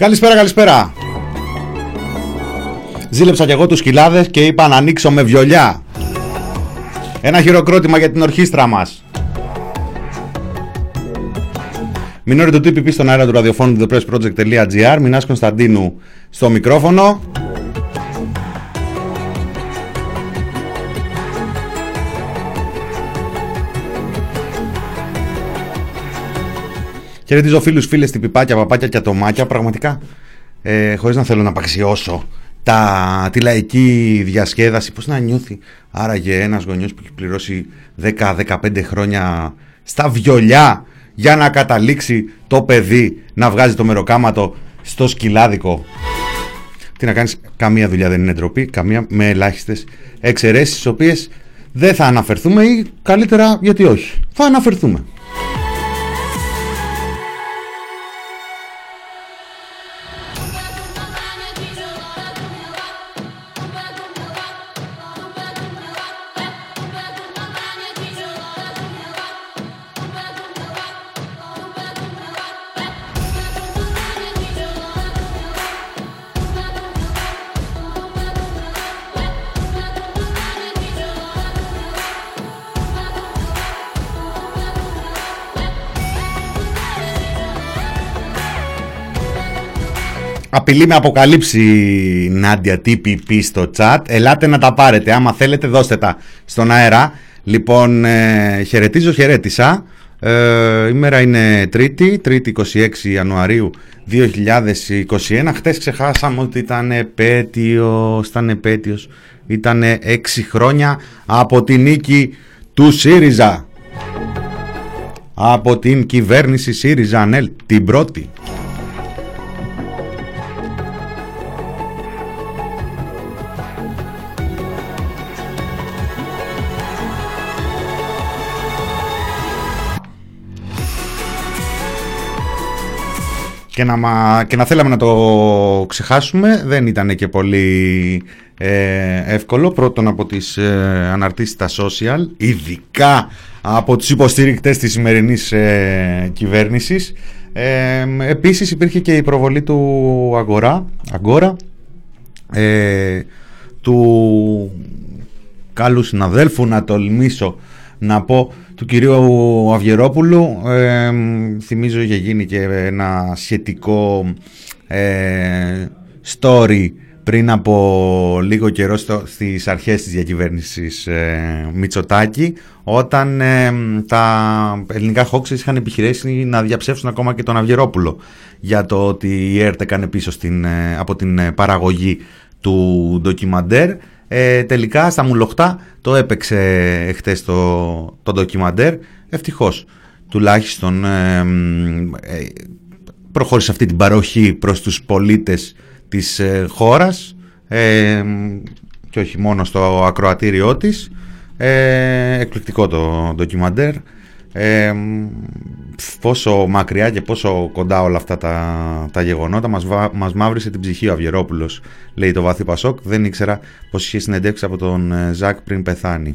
Καλησπέρα, καλησπέρα. Ζήλεψα κι εγώ τους κοιλάδες και είπα να ανοίξω με βιολιά. Ένα χειροκρότημα για την ορχήστρα μας. Μινόρι του TPP στον αέρα του ραδιοφώνου του thepressproject.gr Μινάς Κωνσταντίνου στο μικρόφωνο Χαιρετίζω φίλους, φίλες, τυπιπάκια, παπάκια και ατομάκια Πραγματικά, ε, χωρίς να θέλω να απαξιώσω τα, τη λαϊκή διασκέδαση Πώς να νιώθει άραγε ένας γονιός που έχει πληρώσει 10-15 χρόνια στα βιολιά για να καταλήξει το παιδί να βγάζει το μεροκάματο στο σκυλάδικο. Τι να κάνεις, καμία δουλειά δεν είναι ντροπή, καμία με ελάχιστες εξαιρέσεις, τις οποίες δεν θα αναφερθούμε ή καλύτερα γιατί όχι. Θα αναφερθούμε. Απειλή με αποκαλύψει Νάντια TPP στο chat. Ελάτε να τα πάρετε. Άμα θέλετε, δώστε τα στον αέρα. Λοιπόν, ε, χαιρετίζω, χαιρέτησα. Ε, η μέρα είναι Τρίτη, Τρίτη 26 Ιανουαρίου 2021. Χτες ξεχάσαμε ότι ήταν επέτειος, ήταν επέτειος. Ήταν 6 χρόνια από την νίκη του ΣΥΡΙΖΑ. Από την κυβέρνηση ΣΥΡΙΖΑ ΑΝΕΛ, την πρώτη. Και να, και να θέλαμε να το ξεχάσουμε δεν ήταν και πολύ ε, εύκολο. Πρώτον από τις ε, αναρτήσεις στα social ειδικά από τους υποστηρικτές της σημερινής ε, κυβέρνησης. Ε, επίσης υπήρχε και η προβολή του Αγορά, Αγκόρα ε, του καλού συναδέλφου. Να τολμήσω να πω του κυρίου Αυγερόπουλου. Ε, θυμίζω είχε γίνει και ένα σχετικό ε, story πριν από λίγο καιρό στο, στις αρχές της διακυβέρνησης ε, Μητσοτάκη όταν ε, τα ελληνικά χόξες είχαν επιχειρήσει να διαψεύσουν ακόμα και τον Αυγερόπουλο για το ότι η ΕΡΤ έκανε πίσω στην, ε, από την παραγωγή του ντοκιμαντέρ ε, τελικά στα μουλοχτά το έπαιξε χτες το, το ντοκιμαντέρ. Ευτυχώς τουλάχιστον ε, ε, προχώρησε αυτή την παροχή προς τους πολίτες της ε, χώρας ε, και όχι μόνο στο ακροατήριό της. Ε, εκπληκτικό το ντοκιμαντέρ ε, πόσο μακριά και πόσο κοντά όλα αυτά τα, τα γεγονότα μας, μας μαύρισε την ψυχή ο Αυγερόπουλος λέει το Βαθύ Πασόκ. Δεν ήξερα πως είχε συνεντεύξει από τον ε, Ζακ πριν πεθάνει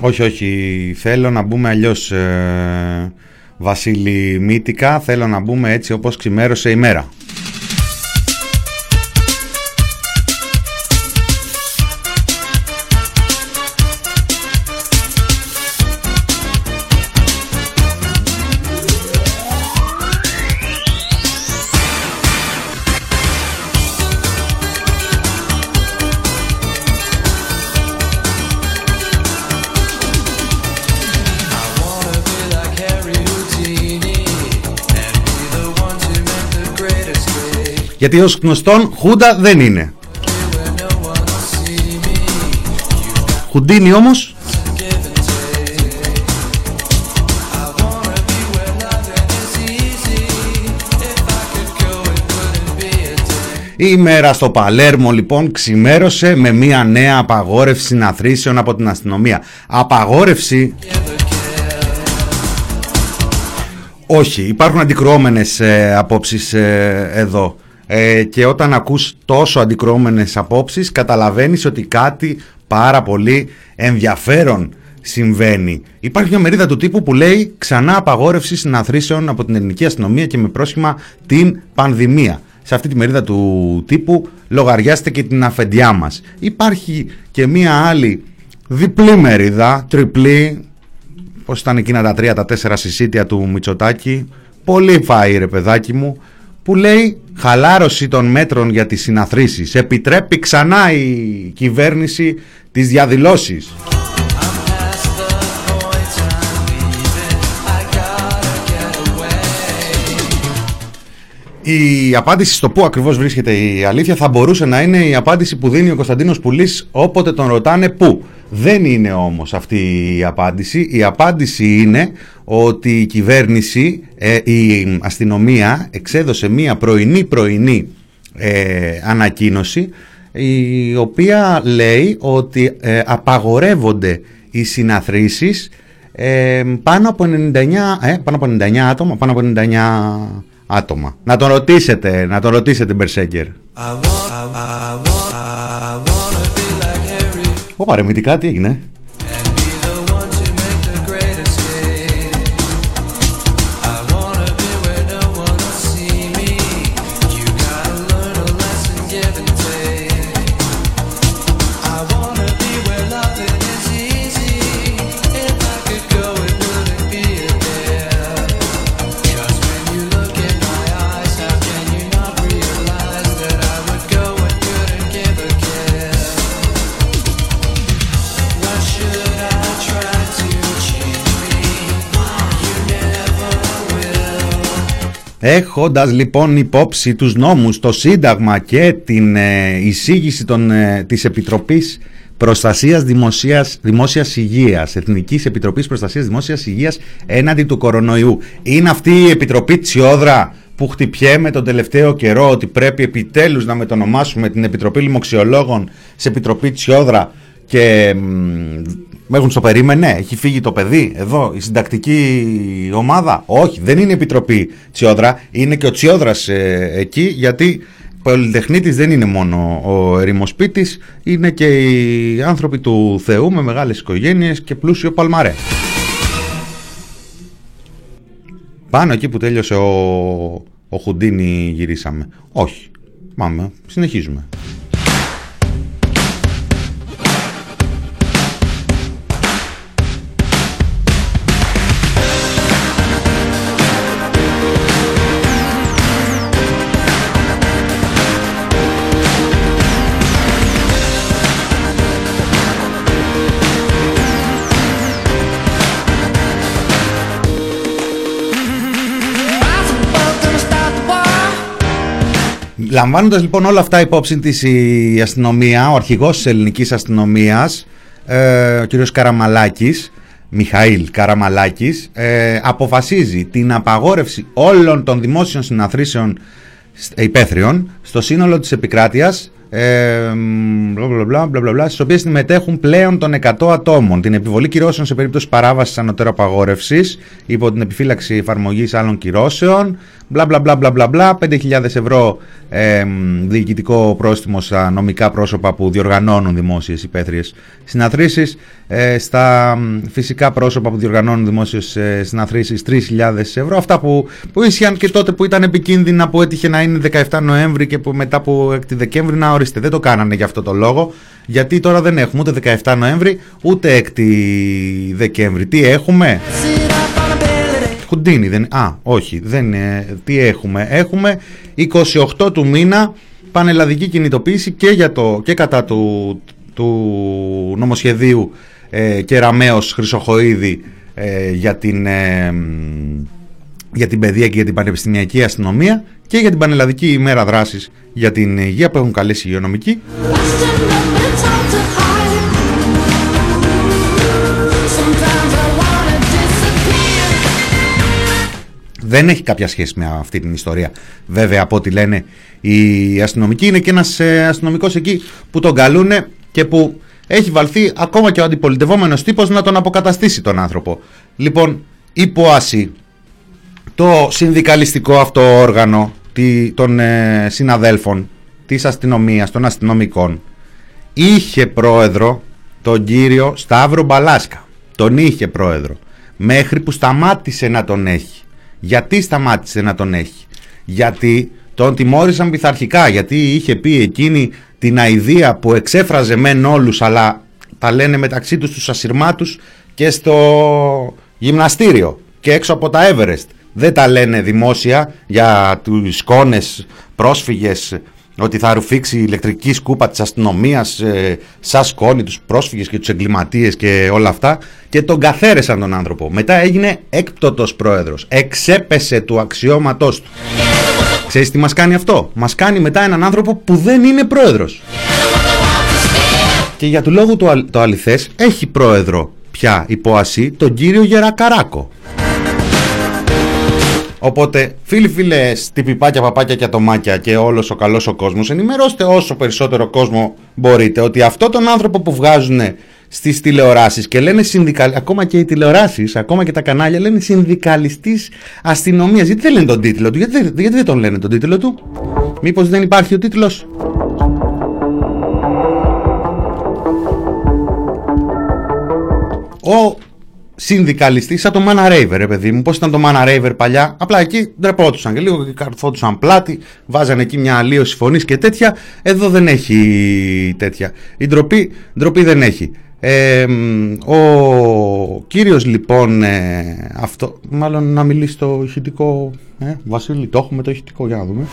Όχι, όχι. Θέλω να μπούμε αλλιώς ε, Βασίλη Μύτικα. Θέλω να μπούμε έτσι όπως ξημέρωσε η μέρα. Γιατί ως γνωστόν Χούντα δεν είναι. Χουντίνι όμως Η ημέρα στο Παλέρμο λοιπόν ξημέρωσε με μια νέα απαγόρευση συναθρήσεων από την αστυνομία. Απαγόρευση Όχι, υπάρχουν αντικρουόμενες ε, απόψεις ε, εδώ. Ε, και όταν ακούς τόσο αντικρουόμενες απόψεις καταλαβαίνεις ότι κάτι πάρα πολύ ενδιαφέρον συμβαίνει. Υπάρχει μια μερίδα του τύπου που λέει ξανά απαγόρευση συναθρήσεων από την ελληνική αστυνομία και με πρόσχημα την πανδημία. Σε αυτή τη μερίδα του τύπου λογαριάστε και την αφεντιά μας. Υπάρχει και μια άλλη διπλή μερίδα, τριπλή, πώς ήταν εκείνα τα τρία, τα τέσσερα συσίτια του Μητσοτάκη, πολύ φάει ρε παιδάκι μου, που λέει χαλάρωση των μέτρων για τις συναθρήσεις. Επιτρέπει ξανά η κυβέρνηση τις διαδηλώσεις. Η απάντηση στο πού ακριβώς βρίσκεται η αλήθεια θα μπορούσε να είναι η απάντηση που δίνει ο Κωνσταντίνος Πουλής όποτε τον ρωτάνε πού. Δεν είναι όμως αυτή η απάντηση. Η απάντηση είναι ότι η κυβέρνηση, ε, η αστυνομία εξέδωσε μία πρωινή πρωινή ε, ανακοίνωση η οποία λέει ότι ε, απαγορεύονται οι συναθρήσεις πάνω από 99, πάνω από 99 άτομα, πάνω από 99 άτομα. Να τον ρωτήσετε, να τον ρωτήσετε Μπερσέγκερ. Ω παρεμητικά τι έγινε; Έχοντας λοιπόν υπόψη τους νόμους, το Σύνταγμα και την ε, εισήγηση των, ε, της Επιτροπής Προστασίας Δημοσίας, Δημόσιας Υγείας, Εθνικής Επιτροπής Προστασίας Δημόσιας Υγείας έναντι του κορονοϊού. Είναι αυτή η Επιτροπή Τσιόδρα που χτυπιέμε τον τελευταίο καιρό ότι πρέπει επιτέλους να μετονομάσουμε την Επιτροπή Λοιμοξιολόγων σε Επιτροπή Τσιόδρα και με έχουν στο περίμενε, έχει φύγει το παιδί εδώ, η συντακτική ομάδα. Όχι, δεν είναι επιτροπή Τσιόδρα, είναι και ο Τσιόδρας ε, εκεί γιατί πολυτεχνίτης δεν είναι μόνο ο ερημοσπίτης, είναι και οι άνθρωποι του Θεού με μεγάλες οικογένειες και πλούσιο παλμαρέ. Πάνω εκεί που τέλειωσε ο, ο Χουντίνι γυρίσαμε. Όχι, πάμε, συνεχίζουμε. Λαμβάνοντας λοιπόν όλα αυτά υπόψη της η αστυνομία, ο αρχηγός της ελληνικής αστυνομίας, ε, ο κ. Καραμαλάκης, Μιχαήλ Καραμαλάκης, ε, αποφασίζει την απαγόρευση όλων των δημόσιων συναθρήσεων υπαίθριων στο σύνολο της επικράτειας ε, μπλα, μπλα, μπλα, στις οποίες συμμετέχουν πλέον των 100 ατόμων. Την επιβολή κυρώσεων σε περίπτωση παράβασης ανωτέρω απαγόρευσης υπό την επιφύλαξη εφαρμογής άλλων κυρώσεων, μπλα μπλα μπλα μπλα μπλα, μπλα. 5.000 ευρώ ε, διοικητικό πρόστιμο στα νομικά πρόσωπα που διοργανώνουν δημόσιες υπαίθριες συναθρήσεις, ε, στα φυσικά πρόσωπα που διοργανώνουν δημόσιες ε, συναθρήσεις 3.000 ευρώ, αυτά που, που ίσχυαν και τότε που ήταν επικίνδυνα που έτυχε να είναι 17 Νοέμβρη και που μετά από 6 Δεκέμβρη να ορίστε, δεν το κάνανε για αυτό το λόγο, γιατί τώρα δεν έχουμε ούτε 17 Νοέμβρη ούτε 6 Δεκέμβρη. Τι έχουμε; Χουντίνι, δεν... Α, όχι, δεν είναι. Τι έχουμε; Έχουμε 28 του μήνα πανελλαδική κινητοποίηση και, για το, και κατά του, του νομοσχεδίου ε, Κεραμέως Χρυσοχοίδη ε, για την... Ε, για την παιδεία και για την πανεπιστημιακή αστυνομία και για την Πανελλαδική ημέρα δράσης για την υγεία που έχουν καλέσει οι υγειονομικοί. Δεν έχει κάποια σχέση με αυτή την ιστορία. Βέβαια, από ό,τι λένε οι αστυνομικοί, είναι και ένας ε, αστυνομικός εκεί που τον καλούν και που έχει βαλθεί ακόμα και ο αντιπολιτευόμενος τύπος να τον αποκαταστήσει τον άνθρωπο. Λοιπόν, η ΠΟΑΣΗ το συνδικαλιστικό αυτό όργανο των ε, συναδέλφων της αστυνομίας, των αστυνομικών είχε πρόεδρο τον κύριο Σταύρο Μπαλάσκα. Τον είχε πρόεδρο. Μέχρι που σταμάτησε να τον έχει. Γιατί σταμάτησε να τον έχει. Γιατί τον τιμώρησαν πειθαρχικά. Γιατί είχε πει εκείνη την αηδία που εξέφραζε μεν όλους αλλά τα λένε μεταξύ τους τους ασυρμάτους και στο γυμναστήριο και έξω από τα Everest. Δεν τα λένε δημόσια για τους κόνες πρόσφυγες ότι θα ρουφήξει η ηλεκτρική σκούπα της αστυνομίας ε, σαν σκόνη τους πρόσφυγες και τους εγκληματίες και όλα αυτά και τον καθαίρεσαν τον άνθρωπο. Μετά έγινε έκπτωτος πρόεδρος. Εξέπεσε του αξιώματός του. Ξέρεις τι μας κάνει αυτό; Μας κάνει μετά έναν άνθρωπο που δεν είναι πρόεδρος. Και για του λόγου το, το αληθές έχει πρόεδρο πια υπό ασύ τον κύριο Γερακαράκο. Οπότε, φίλοι φίλες, τυπιπάκια, παπάκια και ατομάκια και όλος ο καλός ο κόσμος, ενημερώστε όσο περισσότερο κόσμο μπορείτε ότι αυτό τον άνθρωπο που βγάζουν στις τηλεοράσεις και λένε συνδικαλ... ακόμα και οι τηλεοράσεις, ακόμα και τα κανάλια λένε συνδικαλιστής αστυνομίας. Γιατί δεν λένε τον τίτλο του, γιατί, γιατί δεν τον λένε τον τίτλο του, μήπως δεν υπάρχει ο τίτλος; Ο συνδικαλιστή, σαν το Mana Raver, ρε παιδί μου. Πώς ήταν το Mana Raver παλιά. Απλά εκεί ντρεπόντουσαν και λίγο και καρφόντουσαν πλάτη, βάζανε εκεί μια αλλίωση φωνής και τέτοια. Εδώ δεν έχει τέτοια. Η ντροπή, ντροπή δεν έχει. Ε, ο κύριος λοιπόν ε, αυτό, μάλλον να μιλήσει το ηχητικό, ε, Βασίλη το έχουμε το ηχητικό για να δούμε.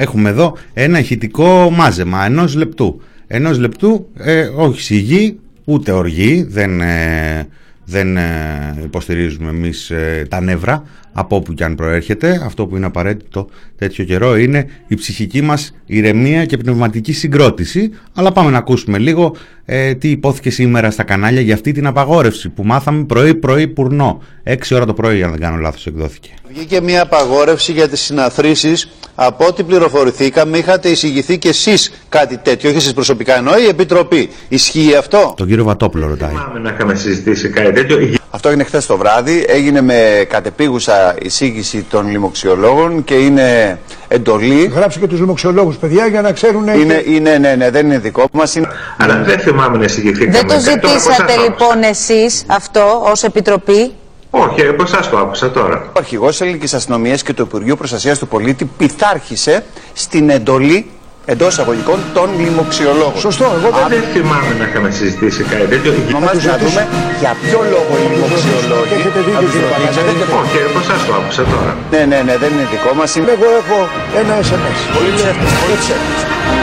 Έχουμε εδώ ένα ηχητικό μάζεμα ενός λεπτού. Ενός λεπτού, ε, όχι σιγή, ούτε οργή, δεν, ε, δεν ε, υποστηρίζουμε εμείς ε, τα νεύρα από όπου και αν προέρχεται. Αυτό που είναι απαραίτητο τέτοιο καιρό είναι η ψυχική μας ηρεμία και πνευματική συγκρότηση. Αλλά πάμε να ακούσουμε λίγο τι υπόθηκε σήμερα στα κανάλια για αυτή την απαγόρευση που μάθαμε πρωί-πρωί πουρνό. 6 ώρα το πρωί, αν δεν κάνω λάθος, εκδόθηκε. Βγήκε μια απαγόρευση για τις συναθρήσεις από ό,τι πληροφορηθήκαμε, είχατε εισηγηθεί και εσείς κάτι τέτοιο, όχι εσείς προσωπικά εννοώ, η Επιτροπή. Ισχύει αυτό; Τον κύριο Βατόπουλο ρωτάει. Θυμάμαι να είχαμε συζητήσει κάτι τέτοιο. Αυτό έγινε χθες το βράδυ. Έγινε με κατεπίγουσα εισήγηση των λοιμοξιολόγων και είναι εντολή. Γράψε και τους λοιμοξιολόγους, παιδιά, για να ξέρουν. Είναι, είναι, ναι, ναι, δεν είναι δικό μας. Είναι... Αλλά δεν θυμάμαι να εισηγηθήκαμε. Δεν το ζητήσατε λοιπόν εσείς αυτό ως Επιτροπή; Όχι, από εσάς το άκουσα τώρα. Ο αρχηγός τη Ελληνικής Αστυνομίας και το Υπουργείο Προστασίας του Πολίτη πειθάρχησε στην εντολή εντός εισαγωγικών των λοιμοξιολόγων. Σωστό, εγώ δεν, δεν θυμάμαι να είχαμε συζητήσει κάτι τέτοιο. Μα να δούμε για ποιο λόγο οι λοιμοξιολόγοι. Έχετε δίκιο, κύριε Όχι, από εσά το άκουσα τώρα; Ναι, ναι, ναι, δεν είναι δικό μας. Εγώ έχω ένα SMS. Πολύ ψεύτικο.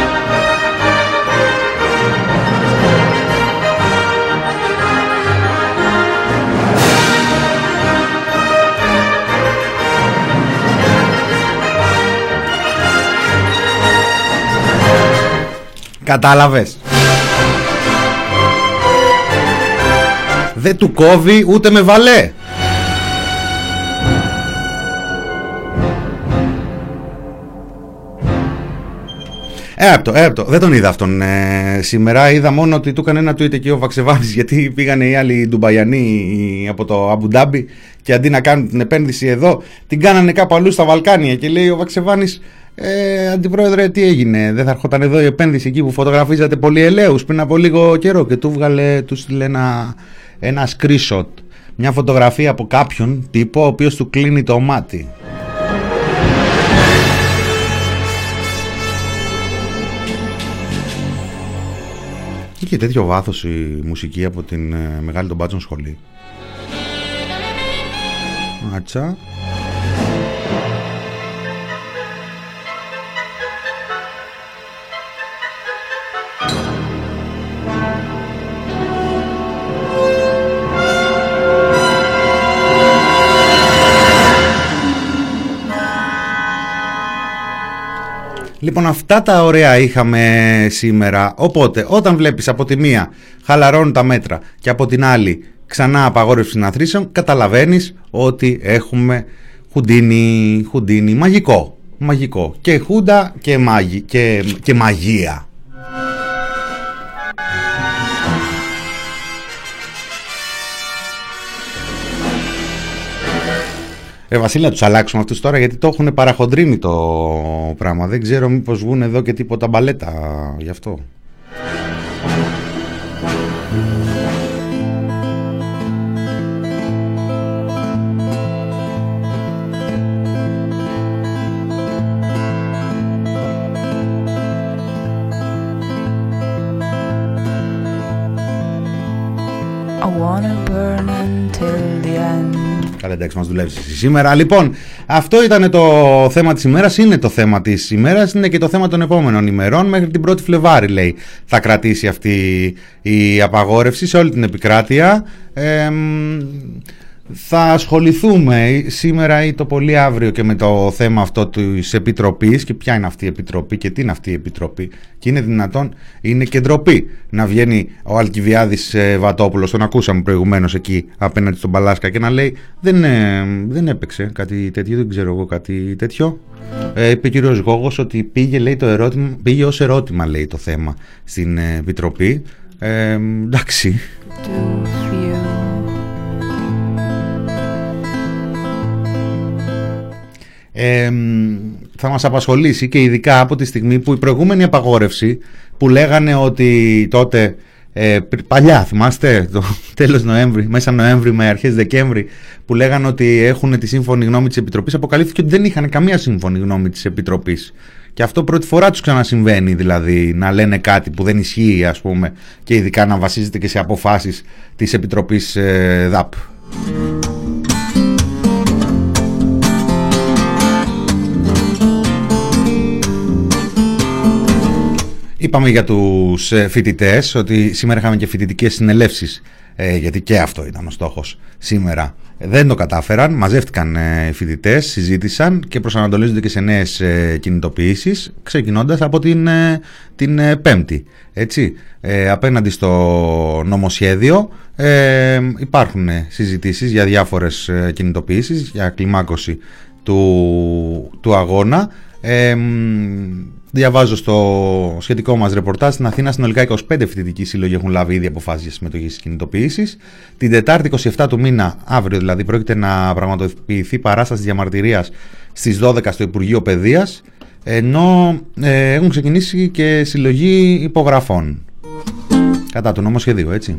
Κατάλαβες. Δεν του κόβει ούτε με βαλέ. Έπτο, έπτο. Δεν τον είδα αυτόν ε, σήμερα. Είδα μόνο ότι του έκανε ένα tweet εκεί ο Βαξεβάνης γιατί πήγανε οι άλλοι Ντουμπαϊανοί από το Αμπουντάμπι και αντί να κάνουν την επένδυση εδώ την κάνανε κάπου αλλού στα Βαλκάνια και λέει ο Βαξεβάνης ε, αντιπρόεδρε, τι έγινε, δεν θα έρχονταν εδώ η επένδυση εκεί που φωτογραφίζατε πολύ ελαίους πριν από λίγο καιρό και του βγάλε, τους στείλε ένα, ένα screenshot, μια φωτογραφία από κάποιον τύπο ο οποίος του κλείνει το μάτι. Είχε τέτοιο βάθος η μουσική από την ε, Μεγάλη των Μπάτσων σχολή. Άτσα. Λοιπόν, αυτά τα ωραία είχαμε σήμερα. Οπότε, όταν βλέπεις από τη μία χαλαρώνουν τα μέτρα και από την άλλη ξανά απαγόρευση συναθρήσεων, καταλαβαίνεις ότι έχουμε χουντίνι, χουντίνι μαγικό. Μαγικό. Και χούντα και, μαγι, και, και μαγεία. Ε, Βασίλη, να τους αλλάξουμε αυτούς τώρα γιατί το έχουν παραχοντρίνει το πράγμα. Δεν ξέρω μήπως βγουν εδώ και τίποτα μπαλέτα γι' αυτό. End. Καλά, εντάξει, μας δουλεύεις εσύ σήμερα. Λοιπόν, αυτό ήταν το θέμα της ημέρας. Είναι το θέμα της ημέρας. Είναι και το θέμα των επόμενων ημερών. Μέχρι την 1η Φλεβάρη, λέει, θα κρατήσει αυτή η απαγόρευση σε όλη την επικράτεια. Ε, θα ασχοληθούμε σήμερα ή το πολύ αύριο και με το θέμα αυτό της Επιτροπής και ποια είναι αυτή η Επιτροπή και τι είναι αυτή η Επιτροπή και είναι δυνατόν, είναι και ντροπή να βγαίνει ο Αλκιβιάδης ε, Βατόπουλος, τον ακούσαμε προηγουμένως εκεί απέναντι στον Παλάσκα και να λέει δεν, ε, δεν έπαιξε κάτι τέτοιο, δεν ξέρω εγώ κάτι τέτοιο. Ε, είπε ο κύριος Γόγος ότι πήγε, λέει, το ερώτημα, πήγε ως ερώτημα λέει το θέμα στην ε, Επιτροπή. Ε, εντάξει, ε, θα μας απασχολήσει και ειδικά από τη στιγμή που η προηγούμενη απαγόρευση που λέγανε ότι τότε ε, πρι- παλιά θυμάστε το τέλος Νοέμβρη, μέσα Νοέμβρη με αρχές Δεκέμβρη που λέγανε ότι έχουν τη σύμφωνη γνώμη της Επιτροπής αποκαλύφθηκε ότι δεν είχαν καμία σύμφωνη γνώμη της Επιτροπής και αυτό πρώτη φορά τους ξανασυμβαίνει δηλαδή να λένε κάτι που δεν ισχύει ας πούμε και ειδικά να βασίζεται και σε αποφάσεις της Επιτροπής ε, ΔΑΠ. Είπαμε για τους ε, φοιτητές ότι σήμερα είχαμε και φοιτητικές συνελεύσεις ε, γιατί και αυτό ήταν ο στόχος σήμερα. Ε, Δεν το κατάφεραν, μαζεύτηκαν ε, οι φοιτητές, συζήτησαν και προσανατολίζονται και σε νέες ε, κινητοποιήσεις ξεκινώντας από την, ε, την ε, Πέμπτη. Έτσι, ε, απέναντι στο νομοσχέδιο ε, υπάρχουν ε, συζητήσεις για διάφορες ε, κινητοποιήσεις, για κλιμάκωση του, του αγώνα. Ε, μ, διαβάζω στο σχετικό μας ρεπορτάζ στην Αθήνα συνολικά 25 φοιτητικοί σύλλογοι έχουν λάβει ήδη αποφάσεις για συμμετοχή στις κινητοποιήσεις. Την Τετάρτη 27 του μήνα, αύριο δηλαδή, πρόκειται να πραγματοποιηθεί παράσταση διαμαρτυρίας στις 12 στο Υπουργείο Παιδείας ενώ ε, έχουν ξεκινήσει και συλλογή υπογραφών κατά του νομοσχεδίου, έτσι.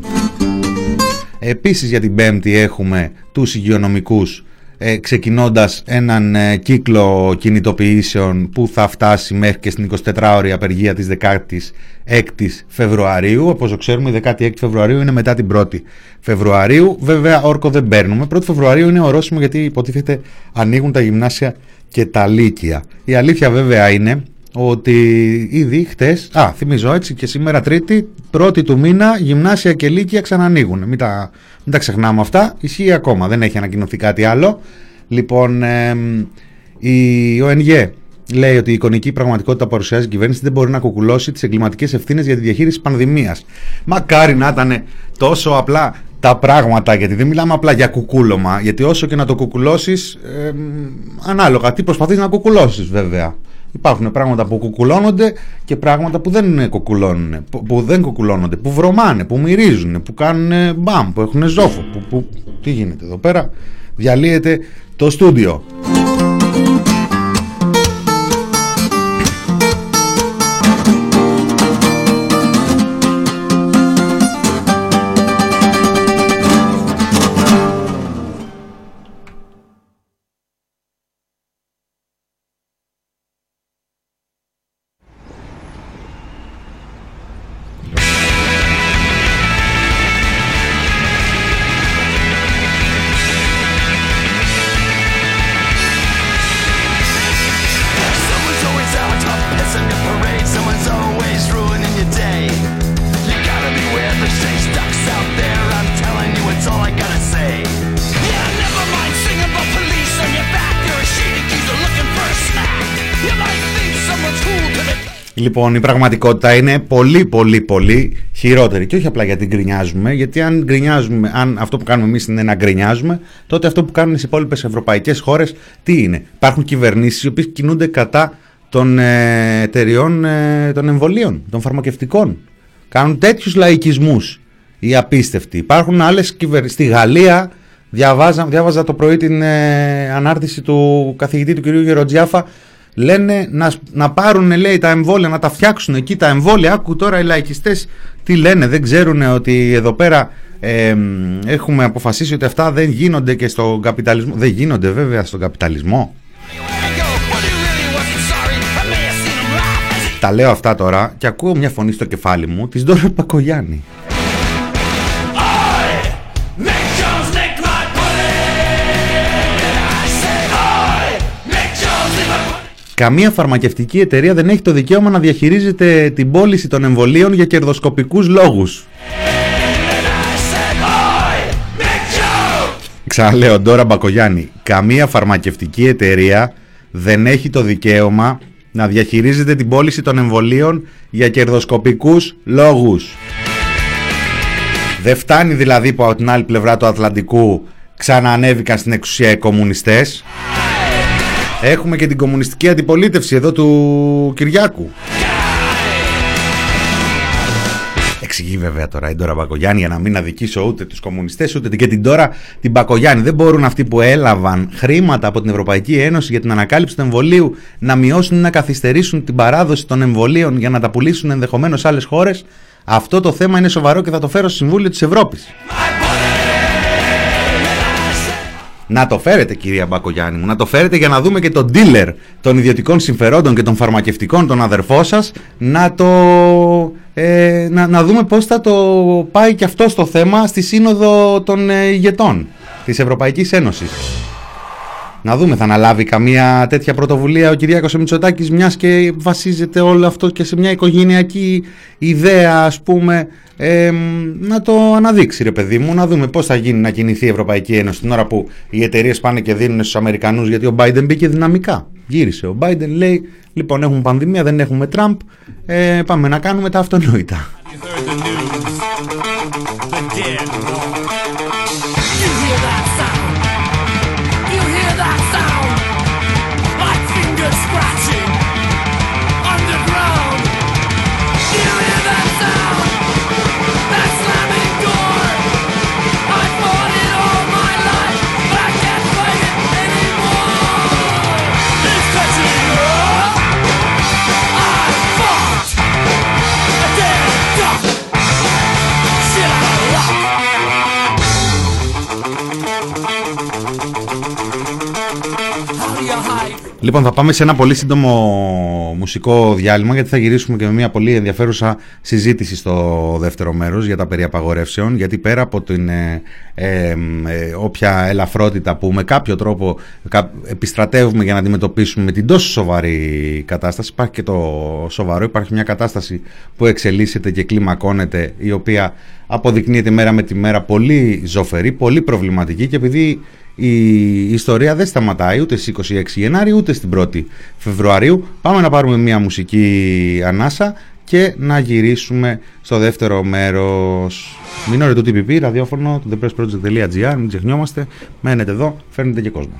Επίσης για την Πέμπτη έχουμε τους υγειονομικούς ε, ξεκινώντας έναν ε, κύκλο κινητοποιήσεων που θα φτάσει μέχρι και στην 24ωρη απεργία της 16ης Φεβρουαρίου. Όπως ξέρουμε η 16η Φεβρουαρίου είναι μετά την 1η Φεβρουαρίου. Βέβαια όρκο δεν παίρνουμε. 1η Φεβρουαρίου είναι ορόσημο γιατί υποτίθεται ανοίγουν τα γυμνάσια και τα λύκεια. Η αλήθεια βέβαια είναι ότι ήδη χτες, α θυμίζω έτσι και σήμερα τρίτη, πρώτη του μήνα γυμνάσια και λύκεια ξανανοίγουν. Μην τα, μην τα ξεχνάμε αυτά, ισχύει ακόμα, δεν έχει ανακοινωθεί κάτι άλλο. Λοιπόν, εμ, η ΟΝΓ λέει ότι η εικονική πραγματικότητα που παρουσιάζει η κυβέρνηση δεν μπορεί να κουκουλώσει τις εγκληματικές ευθύνες για τη διαχείριση τη πανδημίας. Μακάρι να ήταν τόσο απλά τα πράγματα, γιατί δεν μιλάμε απλά για κουκούλωμα, γιατί όσο και να το κουκουλώσεις, ανάλογα τι προσπαθείς να κουκουλώσεις βέβαια. Υπάρχουν πράγματα που κουκουλώνονται και πράγματα που δεν κουκουλώνουν, που, που δεν κουκουλώνονται, που βρωμάνε, που μυρίζουν, που κάνουν μπαμ, που έχουν ζόφο. Που, που, τι γίνεται εδώ πέρα, διαλύεται το στούντιο. Λοιπόν, η πραγματικότητα είναι πολύ, πολύ, πολύ χειρότερη. Και όχι απλά γιατί γκρινιάζουμε, γιατί αν γκρινιάζουμε, αν αυτό που κάνουμε εμείς είναι να γκρινιάζουμε, τότε αυτό που κάνουν οι υπόλοιπες ευρωπαϊκές χώρες τι είναι; Υπάρχουν κυβερνήσεις οι οποίες κινούνται κατά των ε, εταιριών ε, των εμβολίων, των φαρμακευτικών. Κάνουν τέτοιους λαϊκισμούς οι απίστευτοι. Υπάρχουν άλλες κυβερνήσει. Στη Γαλλία, διαβάζα, διάβαζα το πρωί την ε, ανάρτηση του καθηγητή του κ. Γεροτζιάφα λένε να, να πάρουν λέει τα εμβόλια, να τα φτιάξουν εκεί τα εμβόλια. Άκου τώρα οι λαϊκιστές τι λένε, δεν ξέρουν ότι εδώ πέρα ε, έχουμε αποφασίσει ότι αυτά δεν γίνονται και στον καπιταλισμό. Δεν γίνονται βέβαια στον καπιταλισμό. Τα λέω αυτά τώρα και ακούω μια φωνή στο κεφάλι μου της Ντόρα Πακογιάννη. Καμία φαρμακευτική εταιρεία δεν έχει το δικαίωμα να διαχειρίζεται την πώληση των εμβολίων για κερδοσκοπικούς λόγους. Ξαναλέω, Ντόρα Μπακογιάννη, καμία φαρμακευτική εταιρεία δεν έχει το δικαίωμα να διαχειρίζεται την πώληση των εμβολίων για κερδοσκοπικούς λόγους. Δεν φτάνει δηλαδή που από την άλλη πλευρά του Ατλαντικού ξαναανέβηκαν στην εξουσία οι κομμουνιστές. Έχουμε και την κομμουνιστική αντιπολίτευση εδώ του Κυριάκου. Εξηγεί βέβαια τώρα η Ντόρα Μπακογιάννη για να μην αδικήσω ούτε τους κομμουνιστές ούτε και την Ντόρα την Μπακογιάννη. Δεν μπορούν αυτοί που έλαβαν χρήματα από την Ευρωπαϊκή Ένωση για την ανακάλυψη του εμβολίου να μειώσουν ή να καθυστερήσουν την παράδοση των εμβολίων για να τα πουλήσουν ενδεχομένως σε άλλες χώρες. Αυτό το θέμα είναι σοβαρό και θα το φέρω στο Συμβούλιο της Ευρώπης. Να το φέρετε κυρία Μπακογιάννη μου, να το φέρετε για να δούμε και τον dealer των ιδιωτικών συμφερόντων και των φαρμακευτικών, τον αδερφό σας, να, το, ε, να, να δούμε πώς θα το πάει και αυτό στο θέμα στη Σύνοδο των ε, ηγετών της Ευρωπαϊκής Ένωσης. Να δούμε, θα αναλάβει καμία τέτοια πρωτοβουλία ο Κυριάκος Μητσοτάκης μιας και βασίζεται όλο αυτό και σε μια οικογενειακή ιδέα ας πούμε ε, να το αναδείξει ρε παιδί μου, να δούμε πώς θα γίνει να κινηθεί η Ευρωπαϊκή Ένωση την ώρα που οι εταιρείες πάνε και δίνουν στους Αμερικανούς γιατί ο Biden μπήκε δυναμικά. Γύρισε ο Biden λέει λοιπόν έχουμε πανδημία, δεν έχουμε Τραμπ, ε, πάμε να κάνουμε τα αυτονόητα. Λοιπόν, θα πάμε σε ένα πολύ σύντομο μουσικό διάλειμμα γιατί θα γυρίσουμε και με μια πολύ ενδιαφέρουσα συζήτηση στο δεύτερο μέρος για τα περί απαγορεύσεων γιατί πέρα από την ε, ε, όποια ελαφρότητα που με κάποιο τρόπο επιστρατεύουμε για να αντιμετωπίσουμε την τόσο σοβαρή κατάσταση υπάρχει και το σοβαρό, υπάρχει μια κατάσταση που εξελίσσεται και κλιμακώνεται η οποία αποδεικνύεται μέρα με τη μέρα πολύ ζωφερή, πολύ προβληματική και επειδή η ιστορία δεν σταματάει ούτε στις 26 Γενάρη ούτε στην 1η Φεβρουαρίου. Πάμε να πάρουμε μια μουσική ανάσα και να γυρίσουμε στο δεύτερο μέρος. Μην του TPP, ραδιόφωνο, το thepressproject.gr, μην ξεχνιόμαστε, μένετε εδώ, φέρνετε και κόσμο.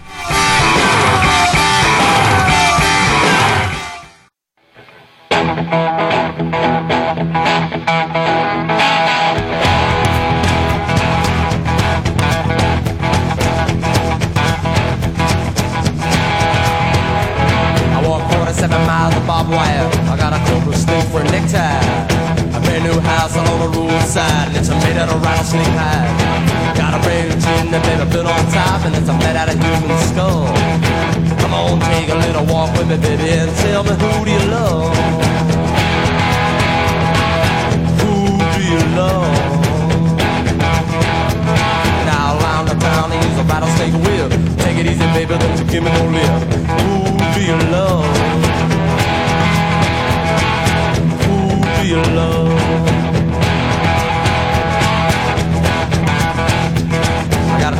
Rattlesnake hide. Got a cobra sneak for a necktie I brand new house along the roadside It's a made out of rattlesnake hide. Got a rave chin that better fit on top, and it's a flat out of human skull. Come on, take a little walk with me, baby, and tell me who do you love? Who do you love? Now around the town, use a rattlesnake whip. Take it easy, baby, don't you give me no lip. Who do you love? Do you love?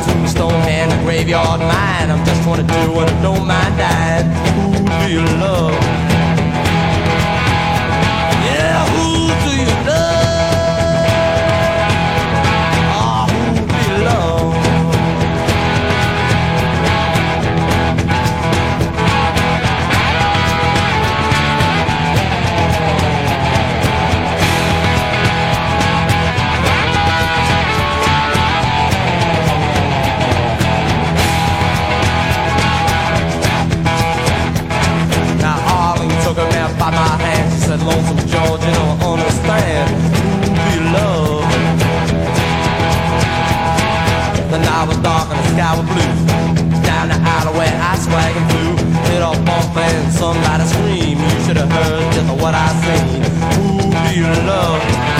tombstone and a graveyard mine. I'm just 22 and I don't mind dying. Who do you love? Hour blues. Down the alleyway, I swag and flew. Hit a bump and somebody scream. You should have heard just what I seen. Who do you love?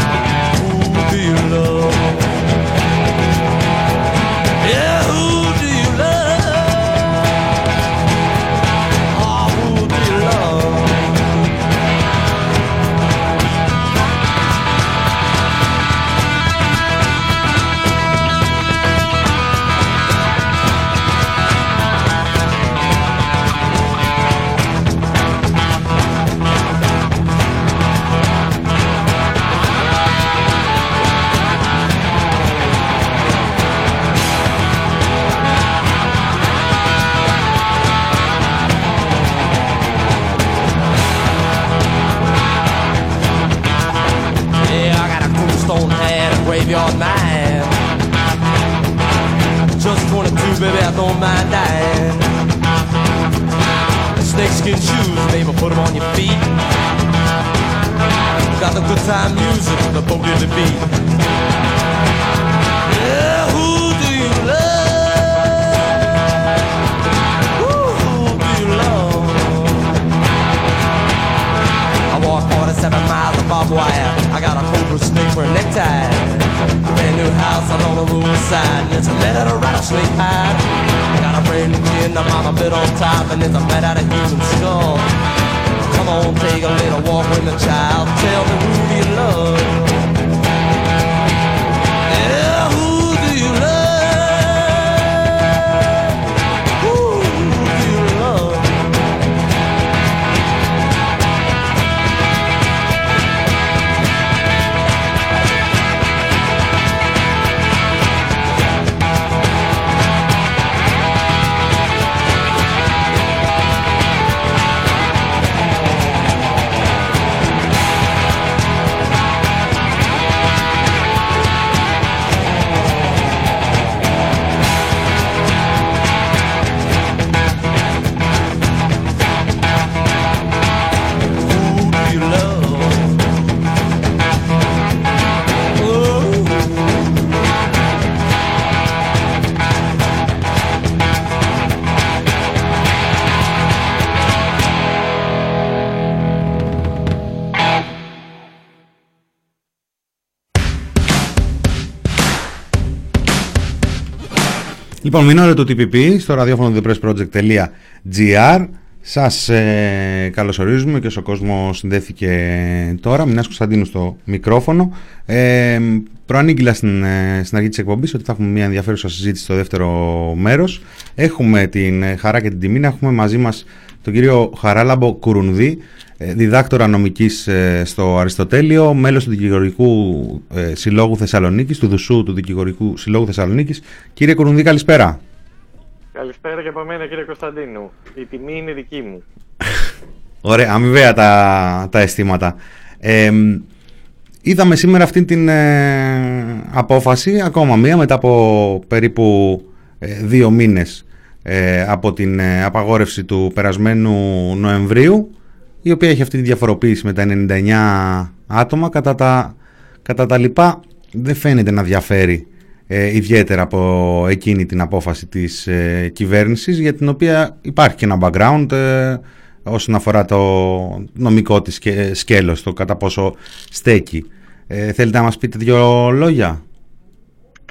Λοιπόν, μείνω το TPP στο ραδιόφωνο thepressproject.gr Σας ε, καλωσορίζουμε και όσο κόσμος συνδέθηκε τώρα. Μινάς Κωνσταντίνου στο μικρόφωνο. Ε, προανήγγυλα στην, ε, στην αρχή της εκπομπής ότι θα έχουμε μια ενδιαφέρουσα συζήτηση στο δεύτερο μέρος. Έχουμε την ε, χαρά και την τιμή να έχουμε μαζί μας τον κύριο Χαράλαμπο Κουρουνδί, ε, διδάκτορα νομικής ε, στο Αριστοτέλειο, μέλος του Δικηγορικού ε, Συλλόγου Θεσσαλονίκης, του Δουσού του Δικηγορικού Συλλόγου Θεσσαλονίκης. Κύριε Κουρουνδί, καλησπέρα. Καλησπέρα και από μένα κύριε Κωνσταντίνου. Η τιμή είναι δική μου. Ωραία, αμοιβαία τα, τα αισθήματα. Ε, είδαμε σήμερα αυτή την ε, απόφαση, ακόμα μία, μετά από περίπου ε, δύο μήνες ε, από την ε, απαγόρευση του περασμένου Νοεμβρίου, η οποία έχει αυτή τη διαφοροποίηση με τα 99 άτομα. Κατά τα, κατά τα λοιπά δεν φαίνεται να διαφέρει ε, ιδιαίτερα από εκείνη την απόφαση της ε, κυβέρνησης για την οποία υπάρχει και ένα background ε, όσον αφορά το νομικό της σκε- σκέλος, το κατά πόσο στέκει. Ε, θέλετε να μας πείτε δύο λόγια;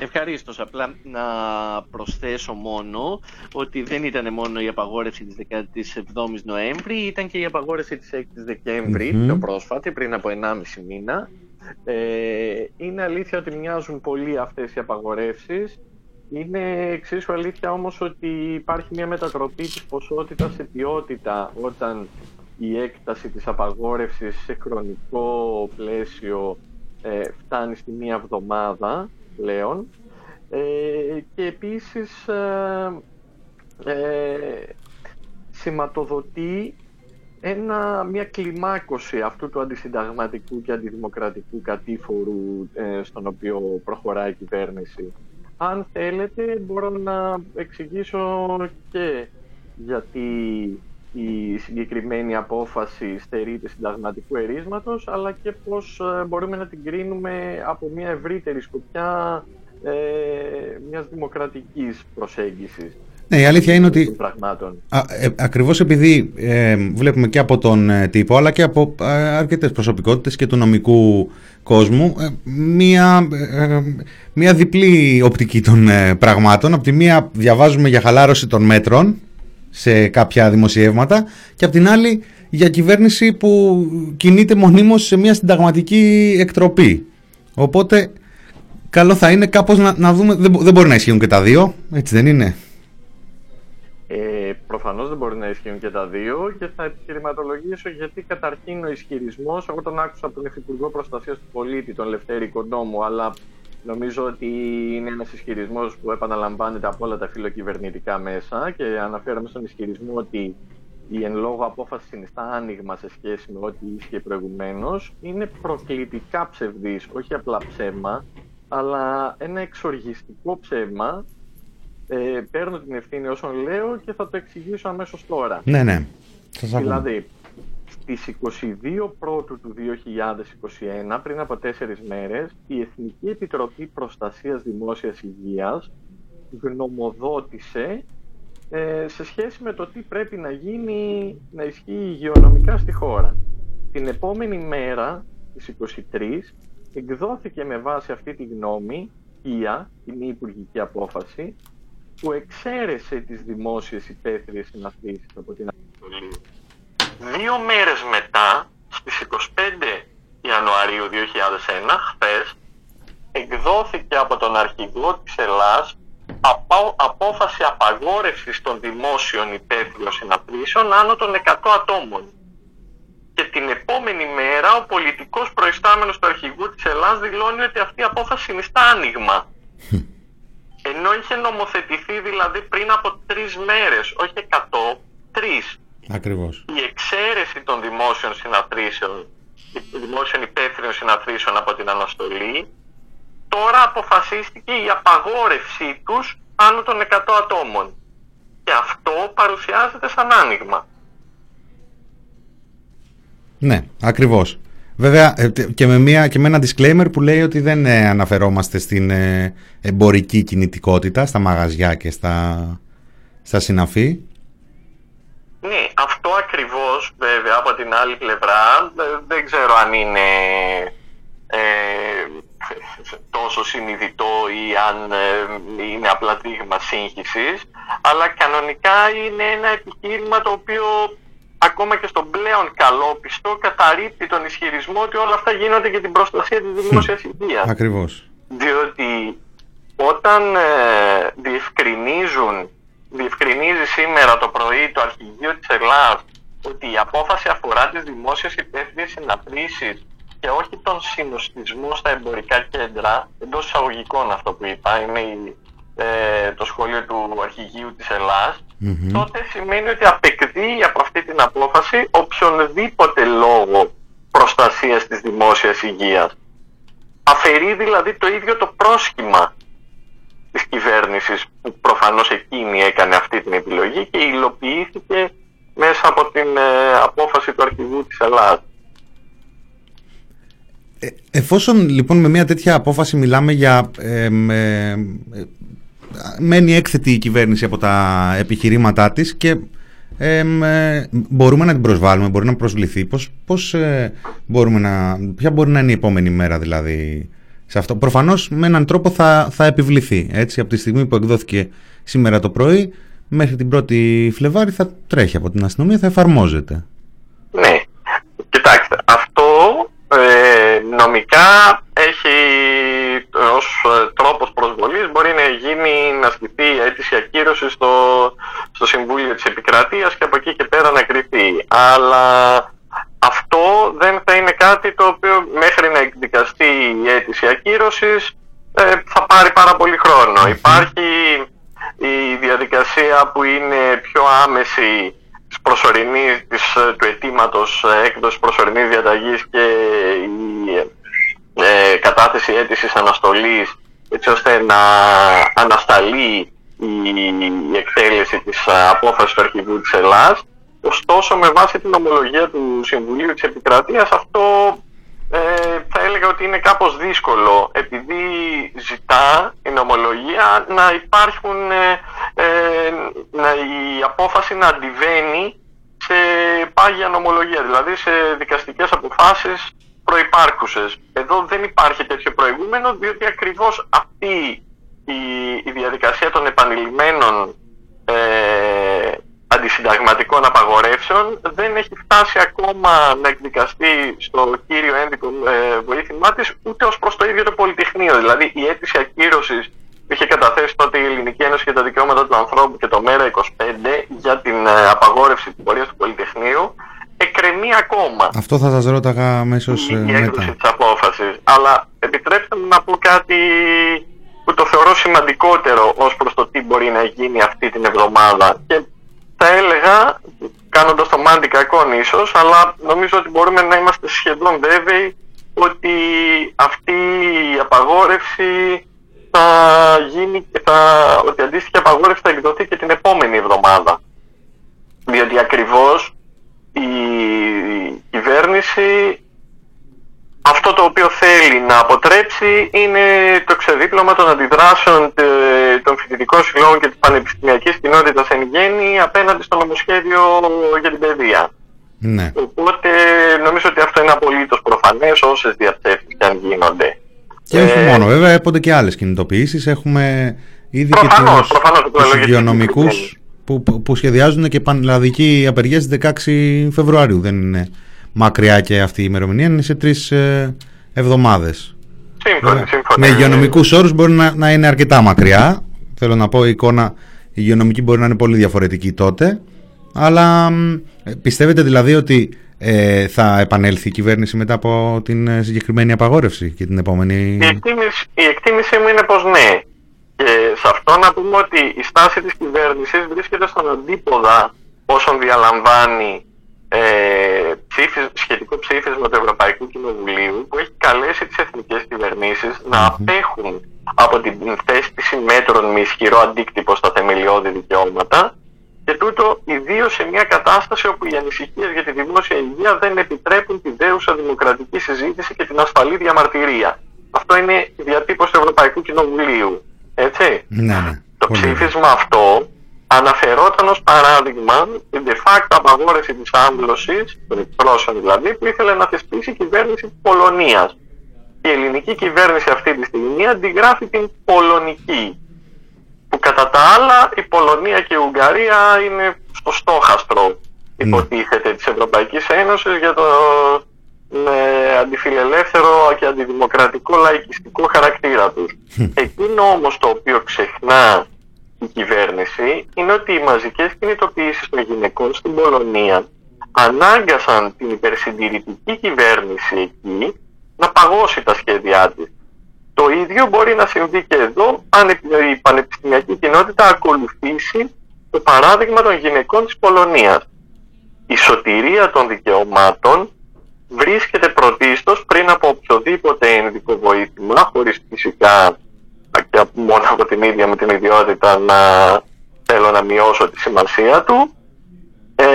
Ευχαρίστως. Απλά να προσθέσω μόνο ότι δεν ήταν μόνο η απαγόρευση της 17ης Νοέμβρη, ήταν και η απαγόρευση της 6ης Δεκέμβρη, Μμμ. πιο πρόσφατη, πριν από 1,5 μήνα. Ε, είναι αλήθεια ότι μοιάζουν πολύ αυτές οι απαγορεύσεις. Είναι εξίσου αλήθεια όμως ότι υπάρχει μια μετατροπή της ποσότητας σε ποιότητα όταν η έκταση της απαγόρευσης σε χρονικό πλαίσιο ε, φτάνει στη μία εβδομάδα πλέον ε, και επίσης ε, ε, σηματοδοτεί ένα, μια κλιμάκωση αυτού του αντισυνταγματικού και αντιδημοκρατικού κατήφορου ε, στον οποίο προχωράει η κυβέρνηση. Αν θέλετε μπορώ να εξηγήσω και γιατί η συγκεκριμένη απόφαση στερείται συνταγματικού ερίσματος αλλά και πώς ε, μπορούμε να την κρίνουμε από μια ευρύτερη σκοπιά ε, μιας δημοκρατικής προσέγγισης Ναι, η αλήθεια είναι ότι των πραγμάτων. Α, ε, ακριβώς επειδή ε, βλέπουμε και από τον ε, τύπο αλλά και από ε, αρκετές προσωπικότητες και του νομικού κόσμου ε, μία, ε, μία διπλή οπτική των ε, πραγμάτων. Από τη μία διαβάζουμε για χαλάρωση των μέτρων σε κάποια δημοσιεύματα και από την άλλη για κυβέρνηση που κινείται μονίμως σε μια συνταγματική εκτροπή. Οπότε καλό θα είναι κάπως να, να δούμε, δεν, μπο- δεν μπορεί να ισχύουν και τα δύο, έτσι δεν είναι; Ε, Προφανώς δεν μπορεί να ισχύουν και τα δύο και θα επιχειρηματολογήσω γιατί καταρχήν ο ισχυρισμός, εγώ τον άκουσα από τον Υφυπουργό Προστασίας του Πολίτη, τον Λευτέρη Κοντόμου, αλλά νομίζω ότι είναι ένας ισχυρισμός που επαναλαμβάνεται από όλα τα φιλοκυβερνητικά μέσα και αναφέρομαι στον ισχυρισμό ότι η εν λόγω απόφαση συνιστά άνοιγμα σε σχέση με ό,τι ίσχυε προηγουμένως. Είναι προκλητικά ψευδής, όχι απλά ψέμα, αλλά ένα εξοργιστικό ψέμα ε, παίρνω την ευθύνη όσων λέω και θα το εξηγήσω αμέσως τώρα. Ναι, ναι. Σας ακούμε. Δηλαδή, στις 22 Πρώτου του 2021, πριν από τέσσερις μέρες, η Εθνική Επιτροπή Προστασίας Δημόσιας Υγείας γνωμοδότησε ε, σε σχέση με το τι πρέπει να γίνει, να ισχύει υγειονομικά στη χώρα. Την επόμενη μέρα, στις 23, εκδόθηκε με βάση αυτή τη γνώμη, ΙΑ, η μη υπουργική απόφαση, που εξαίρεσε τις δημόσιες υπαίθριες συναθρήσεις από την Ανατολή. Δύο μέρες μετά, στις 25 Ιανουαρίου 2001, χθες, εκδόθηκε από τον αρχηγό της Ελλάς απο- απόφαση απαγόρευσης των δημόσιων υπαίθριων συναθρήσεων άνω των 100 ατόμων. Και την επόμενη μέρα ο πολιτικός προϊστάμενος του αρχηγού της Ελλάς δηλώνει ότι αυτή η απόφαση συνιστά άνοιγμα. Ενώ είχε νομοθετηθεί δηλαδή πριν από τρεις μέρες, όχι 100, τρεις. Ακριβώς. Η εξαίρεση των δημόσιων συναθρήσεων, δημόσιων υπαίθριων συναθρήσεων από την αναστολή, τώρα αποφασίστηκε η απαγόρευσή τους άνω των 100 ατόμων. Και αυτό παρουσιάζεται σαν άνοιγμα. Ναι, ακριβώς. Βέβαια ε, τε- και με, μια, και με ένα disclaimer που λέει ότι δεν ε, αναφερόμαστε στην ε, εμπορική κινητικότητα, στα μαγαζιά και στα, στα συναφή. Ναι, αυτό ακριβώς βέβαια από την άλλη πλευρά ε, δεν ξέρω αν είναι ε, τόσο συνειδητό ή αν ε, είναι απλά δείγμα σύγχυσης αλλά κανονικά είναι ένα επιχείρημα το οποίο ακόμα και στον πλέον καλόπιστο καταρρύπτει τον ισχυρισμό ότι όλα αυτά γίνονται για την προστασία της δημόσιας υγείας Ακριβώς. διότι όταν ε, διευκρινίζουν, διευκρινίζει σήμερα το πρωί το αρχηγείο της Ελλάδας ότι η απόφαση αφορά τις δημόσιες υπεύθυνες συναπτήσεις και όχι τον συνοστισμό στα εμπορικά κέντρα, εντός εισαγωγικών αυτό που είπα, είναι η- ε, το σχόλιο του αρχηγείου της Ελλάς, Μμμ. τότε σημαίνει ότι απεκδίει από αυτή την απόφαση οποιονδήποτε λόγο προστασίας της δημόσιας υγείας αφαιρεί δηλαδή το ίδιο το πρόσχημα της κυβέρνησης που προφανώς εκείνη έκανε αυτή την επιλογή και υλοποιήθηκε μέσα από την ε, απόφαση του αρχηγού της Ελλάδας. Ε, εφόσον λοιπόν με μια τέτοια απόφαση μιλάμε για ε, με- ε, μένει έκθετη η κυβέρνηση από τα επιχειρήματά της και ε, με- μπορούμε να την προσβάλλουμε, μπορεί να προσβληθεί. Πώς, πώς ε, μπορούμε να, ποια μπορεί να είναι η επόμενη μέρα δηλαδή σε αυτό; Προφανώς με έναν τρόπο θα, θα επιβληθεί. Έτσι, από τη στιγμή που εκδόθηκε σήμερα το πρωί μέχρι την 1η Φλεβάρη θα τρέχει από την αστυνομία, θα εφαρμόζεται. Ναι, κοιτάξτε, αυτό ε, νομικά έχει ως ε, τρόπος προσβολής μπορεί να γίνει να ασκηθεί η αίτηση ακύρωση στο, στο Συμβούλιο της Επικρατείας και από εκεί και πέρα να κρυφτεί. Αλλά αυτό δεν θα είναι κάτι το οποίο μέχρι να εκδικαστεί η αίτηση ακύρωσης ε, θα πάρει πάρα πολύ χρόνο. Υπάρχει η διαδικασία που είναι πιο άμεση της προσωρινής, της, ε, του αιτήματος έκδοσης προσωρινής διαταγής και η ε, κατάθεση αίτησης αναστολής έτσι ώστε να ανασταλεί η, η εκτέλεση της ε, απόφασης του αρχηγού της Ελλάς. Ωστόσο, με βάση την ομολογία του Συμβουλίου της Επικρατείας, αυτό ε, θα έλεγα ότι είναι κάπως δύσκολο, επειδή ζητά η νομολογία να υπάρχουν, ε, ε, να η απόφαση να αντιβαίνει σε πάγια νομολογία, δηλαδή σε δικαστικές αποφάσεις προϋπάρχουσες. Εδώ δεν υπάρχει τέτοιο προηγούμενο, διότι ακριβώς αυτή η, η διαδικασία των επανειλημμένων ε, αντισυνταγματικών απαγορεύσεων δεν έχει φτάσει ακόμα να εκδικαστεί στο κύριο ένδικο ε, βοήθημά της ούτε ως προς το ίδιο το Πολυτεχνείο. Δηλαδή η αίτηση ακύρωσης που είχε καταθέσει τότε η Ελληνική Ένωση για τα Δικαιώματα του Ανθρώπου και το ΜΕΡΑ 25 για την ε, απαγόρευση της πορείας του Πολυτεχνείου εκκρεμεί ακόμα. Αυτό θα σας ρώταγα αμέσως η, η μετά. έκδοση της απόφασης. Αλλά επιτρέψτε μου να πω κάτι που το θεωρώ σημαντικότερο ως προς το τι μπορεί να γίνει αυτή την εβδομάδα. Και θα έλεγα, κάνοντας το μάντι κακόν ίσως, αλλά νομίζω ότι μπορούμε να είμαστε σχεδόν βέβαιοι ότι αυτή η απαγόρευση θα γίνει και θα, ότι η αντίστοιχη απαγόρευση θα εκδοθεί και την επόμενη εβδομάδα. Διότι ακριβώς η κυβέρνηση αυτό το οποίο θέλει να αποτρέψει είναι το ξεδίπλωμα των αντιδράσεων τε- των φοιτητικών συλλόγων και της πανεπιστημιακής κοινότητας εν γέννη απέναντι στο νομοσχέδιο για την παιδεία. Ναι. Οπότε νομίζω ότι αυτό είναι απολύτως προφανές όσες διαψεύσεις και αν γίνονται. Και όχι Ε, μόνο, βέβαια, έπονται και άλλες κινητοποιήσεις. Έχουμε ήδη Προφανώς, και τους, προφανώς, το τους έλεγε και υγειονομικούς στην που, που, που σχεδιάζουν και πανελλαδική απεργία στις 16 Φεβρουαρίου. Δεν είναι μακριά και αυτή η ημερομηνία, είναι σε τρεις ε, εβδομάδες. Σύμφωνοι, σύμφωνοι. Με υγειονομικούς όρους μπορεί να, να είναι αρκετά μακριά. Θέλω να πω, η εικόνα η υγειονομική μπορεί να είναι πολύ διαφορετική τότε. Αλλά μ, ε, πιστεύετε δηλαδή ότι ε, θα επανέλθει η κυβέρνηση μετά από την ε, συγκεκριμένη απαγόρευση και την επόμενη; Η εκτίμηση, η εκτίμησή μου είναι πως ναι. Και σε αυτό να πούμε ότι η στάση της κυβέρνησης βρίσκεται στον αντίποδα όσων διαλαμβάνει ε, ψήφις, σχετικό ψήφισμα του Ευρωπαϊκού Κοινοβουλίου που έχει καλέσει τις εθνικές κυβερνήσεις να απέχουν από την θέσπιση μέτρων με ισχυρό αντίκτυπο στα θεμελιώδη δικαιώματα και τούτο ιδίως σε μια κατάσταση όπου οι ανησυχίες για τη δημόσια υγεία δεν επιτρέπουν τη δέουσα δημοκρατική συζήτηση και την ασφαλή διαμαρτυρία. Αυτό είναι η διατύπωση του Ευρωπαϊκού Κοινοβουλίου. Έτσι. Ναι, ναι. Το Πολύ ωραία. ψήφισμα αυτό αναφερόταν ως παράδειγμα την de facto απαγόρευση της άμβλωσης, των εκπρόσεων δηλαδή, που ήθελε να θεσπίσει η κυβέρνηση της Πολωνίας. Η ελληνική κυβέρνηση αυτή τη στιγμή αντιγράφει την πολωνική, που κατά τα άλλα η Πολωνία και η Ουγγαρία είναι στο στόχαστρο υποτίθεται της Ευρωπαϊκής Ένωσης για το με αντιφιλελεύθερο και αντιδημοκρατικό λαϊκιστικό χαρακτήρα τους. Εκείνο όμως το οποίο ξεχνά η κυβέρνηση είναι ότι οι μαζικές κινητοποιήσεις των γυναικών στην Πολωνία ανάγκασαν την υπερσυντηρητική κυβέρνηση εκεί να παγώσει τα σχέδιά της. Το ίδιο μπορεί να συμβεί και εδώ αν η πανεπιστημιακή κοινότητα ακολουθήσει το παράδειγμα των γυναικών της Πολωνίας. Η σωτηρία των δικαιωμάτων βρίσκεται πρωτίστως πριν από οποιοδήποτε ενδικό βοήθημα, χωρίς φυσικά και από- μόνο από την ίδια μου την ιδιότητα να θέλω να μειώσω τη σημασία του, ε,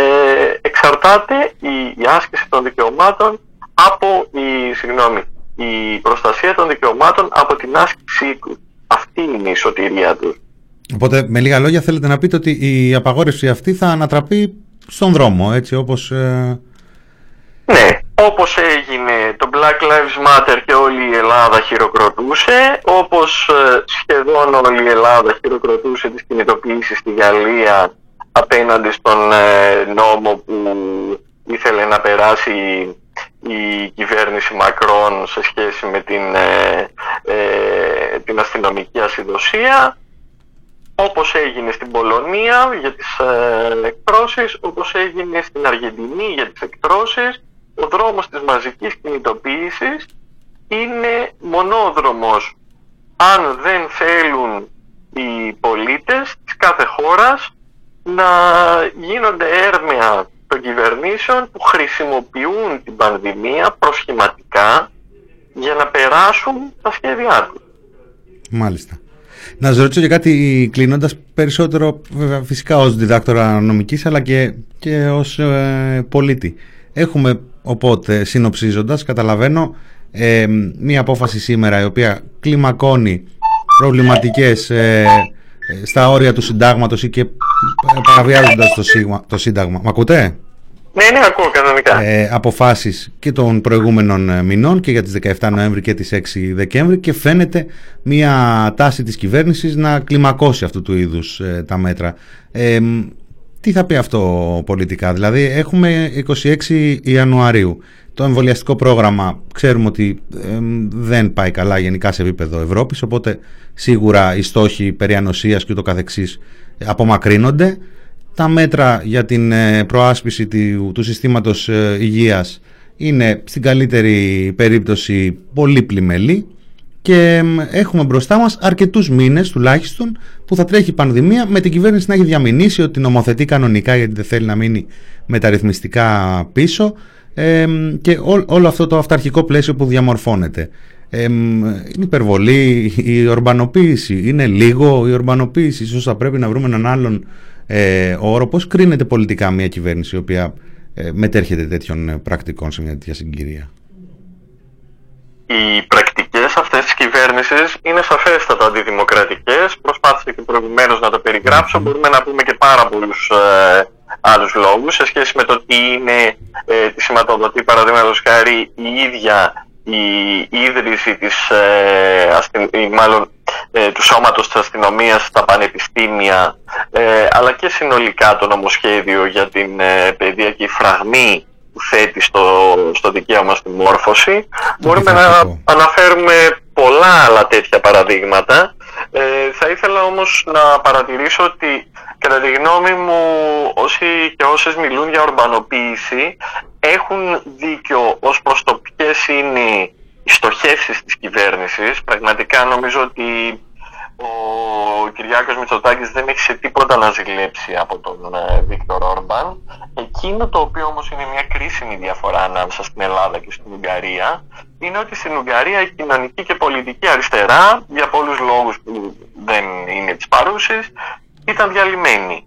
εξαρτάται η, η άσκηση των δικαιωμάτων από η, συγγνώμη, η προστασία των δικαιωμάτων από την άσκησή του. Αυτή είναι η σωτηρία του. Οπότε, με λίγα λόγια, θέλετε να πείτε ότι η απαγόρευση αυτή θα ανατραπεί στον δρόμο, έτσι όπως. ε, Ναι, όπως έγινε το Black Lives Matter και όλη η Ελλάδα χειροκροτούσε, όπως ε, σχεδόν όλη η Ελλάδα χειροκροτούσε τις κινητοποιήσεις στη Γαλλία απέναντι στον ε, νόμο που ήθελε να περάσει η κυβέρνηση Μακρόν σε σχέση με την, ε, ε, την αστυνομική ασυδοσία όπως έγινε στην Πολωνία για τις ε, εκτρώσεις, όπως έγινε στην Αργεντινή για τις εκτρώσεις, ο δρόμος της μαζικής κινητοποίησης είναι μονόδρομος. Αν δεν θέλουν οι πολίτες της κάθε χώρας να γίνονται έρμεα των κυβερνήσεων που χρησιμοποιούν την πανδημία προσχηματικά για να περάσουν τα σχέδιά τους. Μάλιστα. Να σας ρωτήσω για κάτι κλείνοντας περισσότερο, βέβαια, φυσικά ως διδάκτορα νομικής, αλλά και, και ως ε, πολίτη. Έχουμε οπότε, συνοψίζοντας, καταλαβαίνω, ε, μία απόφαση σήμερα η οποία κλιμακώνει προβληματικές ε, ε, στα όρια του συντάγματος ή και ε, παραβιάζοντας το, σίγμα, το σύνταγμα. Μ' ακούτε; Ναι, ναι, ακούω κανονικά. ε, αποφάσεις και των προηγούμενων ε, μηνών και για τις 17 Νοέμβρη και τις 6 Δεκέμβρη και φαίνεται μια τάση της κυβέρνησης να κλιμακώσει αυτού του είδους ε, τα μέτρα. Ε, μ, τι θα πει αυτό πολιτικά, δηλαδή έχουμε 26 Ιανουαρίου. Το εμβολιαστικό πρόγραμμα ξέρουμε ότι ε, δεν πάει καλά γενικά σε επίπεδο Ευρώπης, οπότε σίγουρα οι στόχοι περί ανοσίας και ούτω καθεξής ε, απομακρύνονται τα μέτρα για την ε, προάσπιση του, του συστήματος ε, υγείας είναι στην καλύτερη περίπτωση πολύ πλημελή και μ, έχουμε μπροστά μας αρκετούς μήνες τουλάχιστον που θα τρέχει η πανδημία με την κυβέρνηση να έχει διαμηνήσει ότι νομοθετεί κανονικά γιατί δεν θέλει να μείνει μεταρρυθμιστικά πίσω ε, μ, και ό- όλο αυτό το αυταρχικό πλαίσιο που διαμορφώνεται. Ε, μ, είναι υπερβολή η ορμπανοποίηση, είναι λίγο η ορμπανοποίηση, ίσως θα πρέπει να βρούμε έναν άλλον ε, όρο. Πώς κρίνεται πολιτικά μια κυβέρνηση η οποία ε, μετέρχεται τέτοιων ε, πρακτικών σε μια τέτοια συγκυρία; Οι πρακτικές αυτές της κυβέρνησης είναι σαφέστατα αντιδημοκρατικές. Προσπάθησα και προηγουμένως να το περιγράψω. Μπορούμε να πούμε και πάρα πολλούς ε, άλλους λόγους σε σχέση με το τι είναι ε, τη σηματοδοτή παραδείγματος χάρη η ίδια η ίδρυση της, ε, αστυ- ή μάλλον ε, του σώματος της αστυνομίας στα πανεπιστήμια ε, αλλά και συνολικά το νομοσχέδιο για την ε, παιδιακή φραγμή που θέτει στο, στο δικαίωμα στη μόρφωση. Μπορούμε να Αντιφατικό. αναφέρουμε πολλά άλλα τέτοια παραδείγματα. Ε, θα ήθελα όμως να παρατηρήσω ότι κατά τη γνώμη μου όσοι και όσες μιλούν για ορμπανοποίηση έχουν δίκιο ως προς το ποιες είναι οι στοχεύσεις της κυβέρνησης. Πραγματικά νομίζω ότι ο Κυριάκος Μητσοτάκης δεν έχει σε τίποτα να ζηλέψει από τον ε, Βίκτορ Όρμπαν. Εκείνο το οποίο όμως είναι μια κρίσιμη διαφορά ανάμεσα στην Ελλάδα και στην Ουγγαρία είναι ότι στην Ουγγαρία η κοινωνική και πολιτική αριστερά για πολλούς λόγους που δεν είναι της παρούσης ήταν διαλυμένη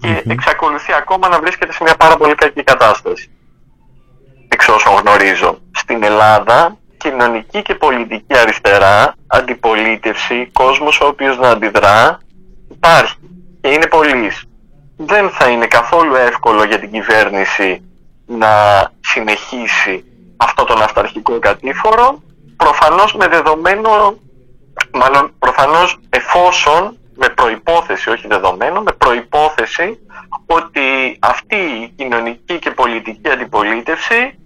και εξακολουθεί ακόμα να βρίσκεται σε μια πάρα πολύ κακή κατάσταση εξ όσων γνωρίζω. Στην Ελλάδα, κοινωνική και πολιτική αριστερά, αντιπολίτευση, κόσμος ο οποίος να αντιδρά, υπάρχει και είναι πολλής. Δεν θα είναι καθόλου εύκολο για την κυβέρνηση να συνεχίσει αυτό τον αυταρχικό κατήφορο, προφανώς με δεδομένο, μάλλον προφανώς εφόσον, με προϋπόθεση, όχι δεδομένο, με προϋπόθεση ότι αυτή η κοινωνική και πολιτική αντιπολίτευση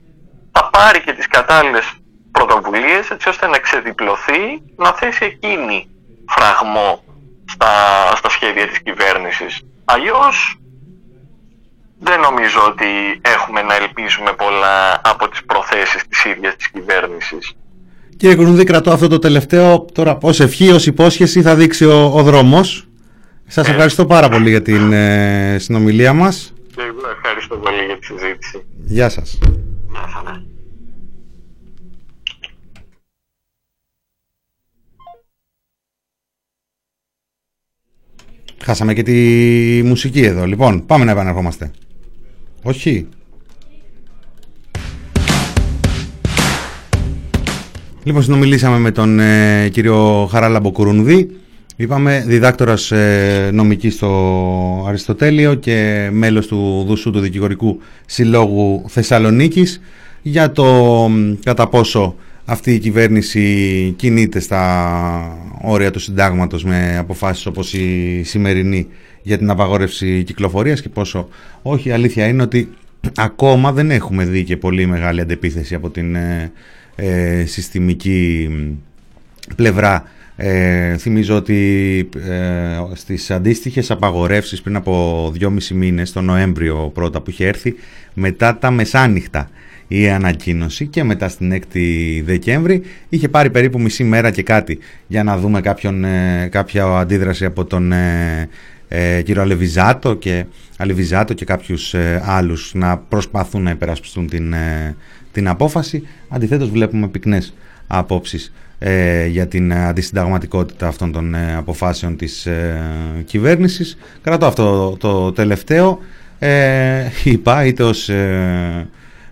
θα πάρει και τις κατάλληλες πρωτοβουλίες έτσι ώστε να ξεδιπλωθεί, να θέσει εκείνη φραγμό στα, στα σχέδια της κυβέρνησης. Αλλιώς δεν νομίζω ότι έχουμε να ελπίζουμε πολλά από τις προθέσεις της ίδιας της κυβέρνησης. Κύριε Κουνούδη, κρατώ αυτό το τελευταίο. Τώρα, ως ευχή, ως υπόσχεση, θα δείξει ο, ο δρόμος. Σας ευχαριστώ πάρα πολύ για την ε, συνομιλία μας. Και εγώ ευχαριστώ πολύ για τη συζήτηση. Γεια σας. Γεια χαρά. Χάσαμε και τη μουσική εδώ. Λοιπόν, πάμε να επανερχόμαστε. Όχι. Λοιπόν, συνομιλήσαμε με τον ε, κύριο Χαράλαμπο Κουρουνδή. Είπαμε διδάκτορας ε, νομικής στο Αριστοτέλειο και μέλος του Δουσού του Δικηγορικού Συλλόγου Θεσσαλονίκης για το μ, κατά πόσο αυτή η κυβέρνηση κινείται στα όρια του συντάγματος με αποφάσεις όπως η σημερινή για την απαγόρευση κυκλοφορίας και πόσο όχι. Η αλήθεια είναι ότι ακόμα δεν έχουμε δει και πολύ μεγάλη αντεπίθεση από την ε, ε, συστημική μ, πλευρά ε, θυμίζω ότι ε, στις αντίστοιχες απαγορεύσεις πριν από δυόμισι μήνες, τον Νοέμβριο πρώτα που είχε έρθει, μετά τα μεσάνυχτα η ανακοίνωση και μετά στην 6η Δεκέμβρη είχε πάρει περίπου μισή μέρα και κάτι για να δούμε κάποιον, ε, κάποια αντίδραση από τον ε, ε, κύριο Αλεβιζάτο και, Αλεβιζάτο και κάποιους ε, άλλους να προσπαθούν να υπερασπιστούν την, ε, την απόφαση. Αντιθέτως βλέπουμε πυκνές απόψεις ε, για την αντισυνταγματικότητα αυτών των ε, αποφάσεων της ε, κυβέρνησης. Κρατώ αυτό το τελευταίο. Ε, είπα είτε ως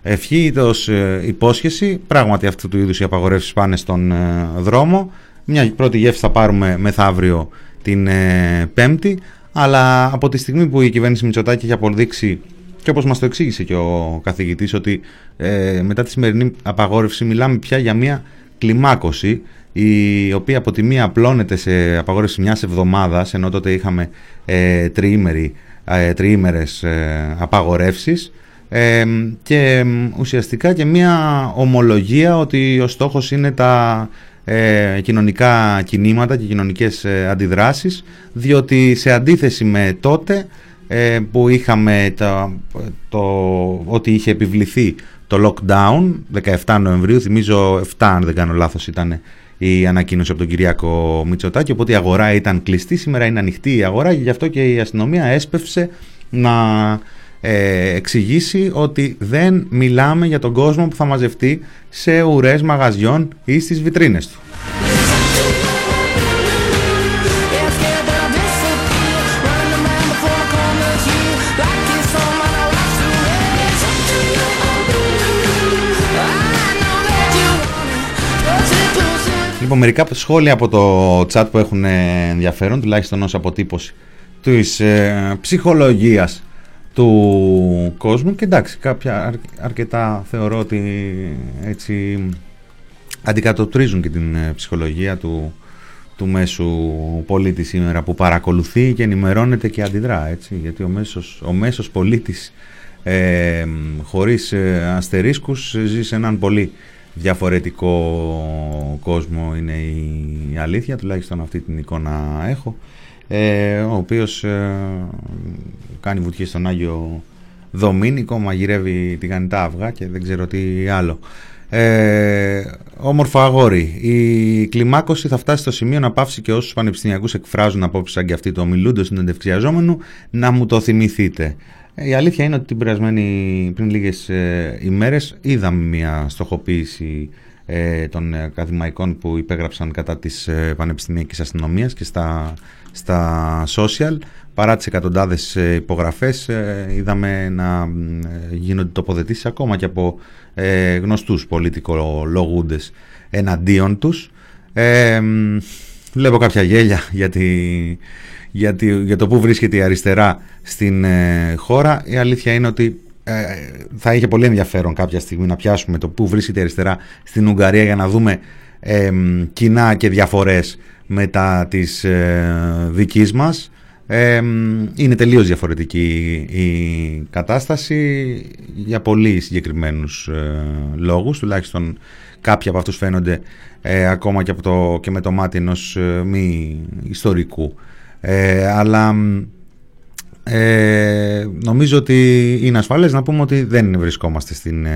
ε, ευχή είτε ως ε, υπόσχεση. Πράγματι αυτού του είδους οι απαγορεύσεις πάνε στον ε, δρόμο. Μια πρώτη γεύση θα πάρουμε μεθαύριο την ε, Πέμπτη, αλλά από τη στιγμή που η κυβέρνηση Μητσοτάκη έχει αποδείξει και όπως μας το εξήγησε και ο καθηγητής ότι ε, μετά τη σημερινή απαγόρευση μιλάμε πια για μια κλιμάκωση η οποία από τη μία απλώνεται σε απαγόρευση μιας εβδομάδας ενώ τότε είχαμε ε, τριήμερη, ε, τριήμερες ε, απαγορεύσεις ε, και ουσιαστικά και μια ομολογία ότι ο στόχος είναι τα ε, κοινωνικά κινήματα και κοινωνικές ε, αντιδράσεις διότι σε αντίθεση με τότε ε, που είχαμε το, το, ότι είχε επιβληθεί το lockdown 17 Νοεμβρίου, θυμίζω 7 αν δεν κάνω λάθος ήταν η ανακοίνωση από τον Κυριάκο Μητσοτάκη οπότε η αγορά ήταν κλειστή, σήμερα είναι ανοιχτή η αγορά και γι' αυτό και η αστυνομία έσπευσε να ε, εξηγήσει ότι δεν μιλάμε για τον κόσμο που θα μαζευτεί σε ουρές μαγαζιών ή στις βιτρίνες του. Λοιπόν, μερικά σχόλια από το chat που έχουν ενδιαφέρον, τουλάχιστον ως αποτύπωση της ε, ψυχολογίας του κόσμου και εντάξει κάποια αρκετά θεωρώ ότι έτσι αντικατοπτρίζουν και την ε, ψυχολογία του, του μέσου πολίτη σήμερα που παρακολουθεί και ενημερώνεται και αντιδρά έτσι γιατί ο μέσος, ο μέσος πολίτης ε, χωρίς ε, αστερίσκους ζει σε έναν πολύ διαφορετικό κόσμο είναι η αλήθεια τουλάχιστον αυτή την εικόνα έχω ε, ο οποίος ε, κάνει βουτιές στον Άγιο Δομήνικο, μαγειρεύει τηγανιτά αυγά και δεν ξέρω τι άλλο. Ε, όμορφο αγόρι. Η κλιμάκωση θα φτάσει στο σημείο να πάυσει και όσους πανεπιστημιακούς εκφράζουν απόψεις σαν και αυτοί το μιλούντο συνεντευξιαζόμενου να μου το θυμηθείτε. Ε, η αλήθεια είναι ότι την περασμένη, πριν λίγες ε, ημέρες είδαμε μια στοχοποίηση ε, των ακαδημαϊκών που υπέγραψαν κατά της ε, πανεπιστημιακής αστυνομίας και στα στα social. Παρά τις εκατοντάδες ε, υπογραφές ε, είδαμε να ε, γίνονται τοποθετήσεις ακόμα και από γνωστούς πολιτικολογούντες εναντίον τους. Ε, βλέπω κάποια γέλια για, για το που βρίσκεται η αριστερά στην χώρα. Η αλήθεια είναι ότι θα είχε πολύ ενδιαφέρον κάποια στιγμή να πιάσουμε το που βρίσκεται η αριστερά στην Ουγγαρία για να δούμε κοινά και διαφορές μετά της ε, δικής μας. Ε, είναι τελείως διαφορετική η κατάσταση για πολύ συγκεκριμένους ε, λόγους, τουλάχιστον κάποιοι από αυτούς φαίνονται ε, ακόμα και, από το, και με το μάτι ενός ε, μη ιστορικού. αλλά νομίζω ότι είναι ασφαλές να πούμε ότι δεν βρισκόμαστε στην,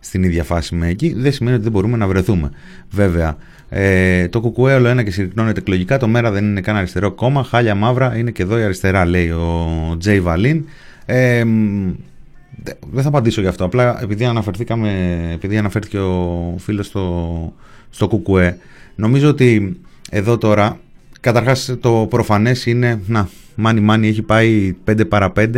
στην ίδια φάση με εκεί. Δεν σημαίνει ότι δεν μπορούμε να βρεθούμε. Βέβαια, ε, το κουκουέ όλο ένα και συρρυκνώνεται εκλογικά. Το μέρα δεν είναι καν αριστερό κόμμα. Χάλια μαύρα είναι και εδώ η αριστερά, λέει ο Τζέι Βαλίν. Ε, δεν θα απαντήσω γι' αυτό. Απλά επειδή, αναφερθήκαμε, επειδή αναφέρθηκε ο φίλος στο, στο κουκουέ, νομίζω ότι εδώ τώρα, καταρχάς το προφανές είναι, να, μάνι μάνι έχει πάει 5 παρα 5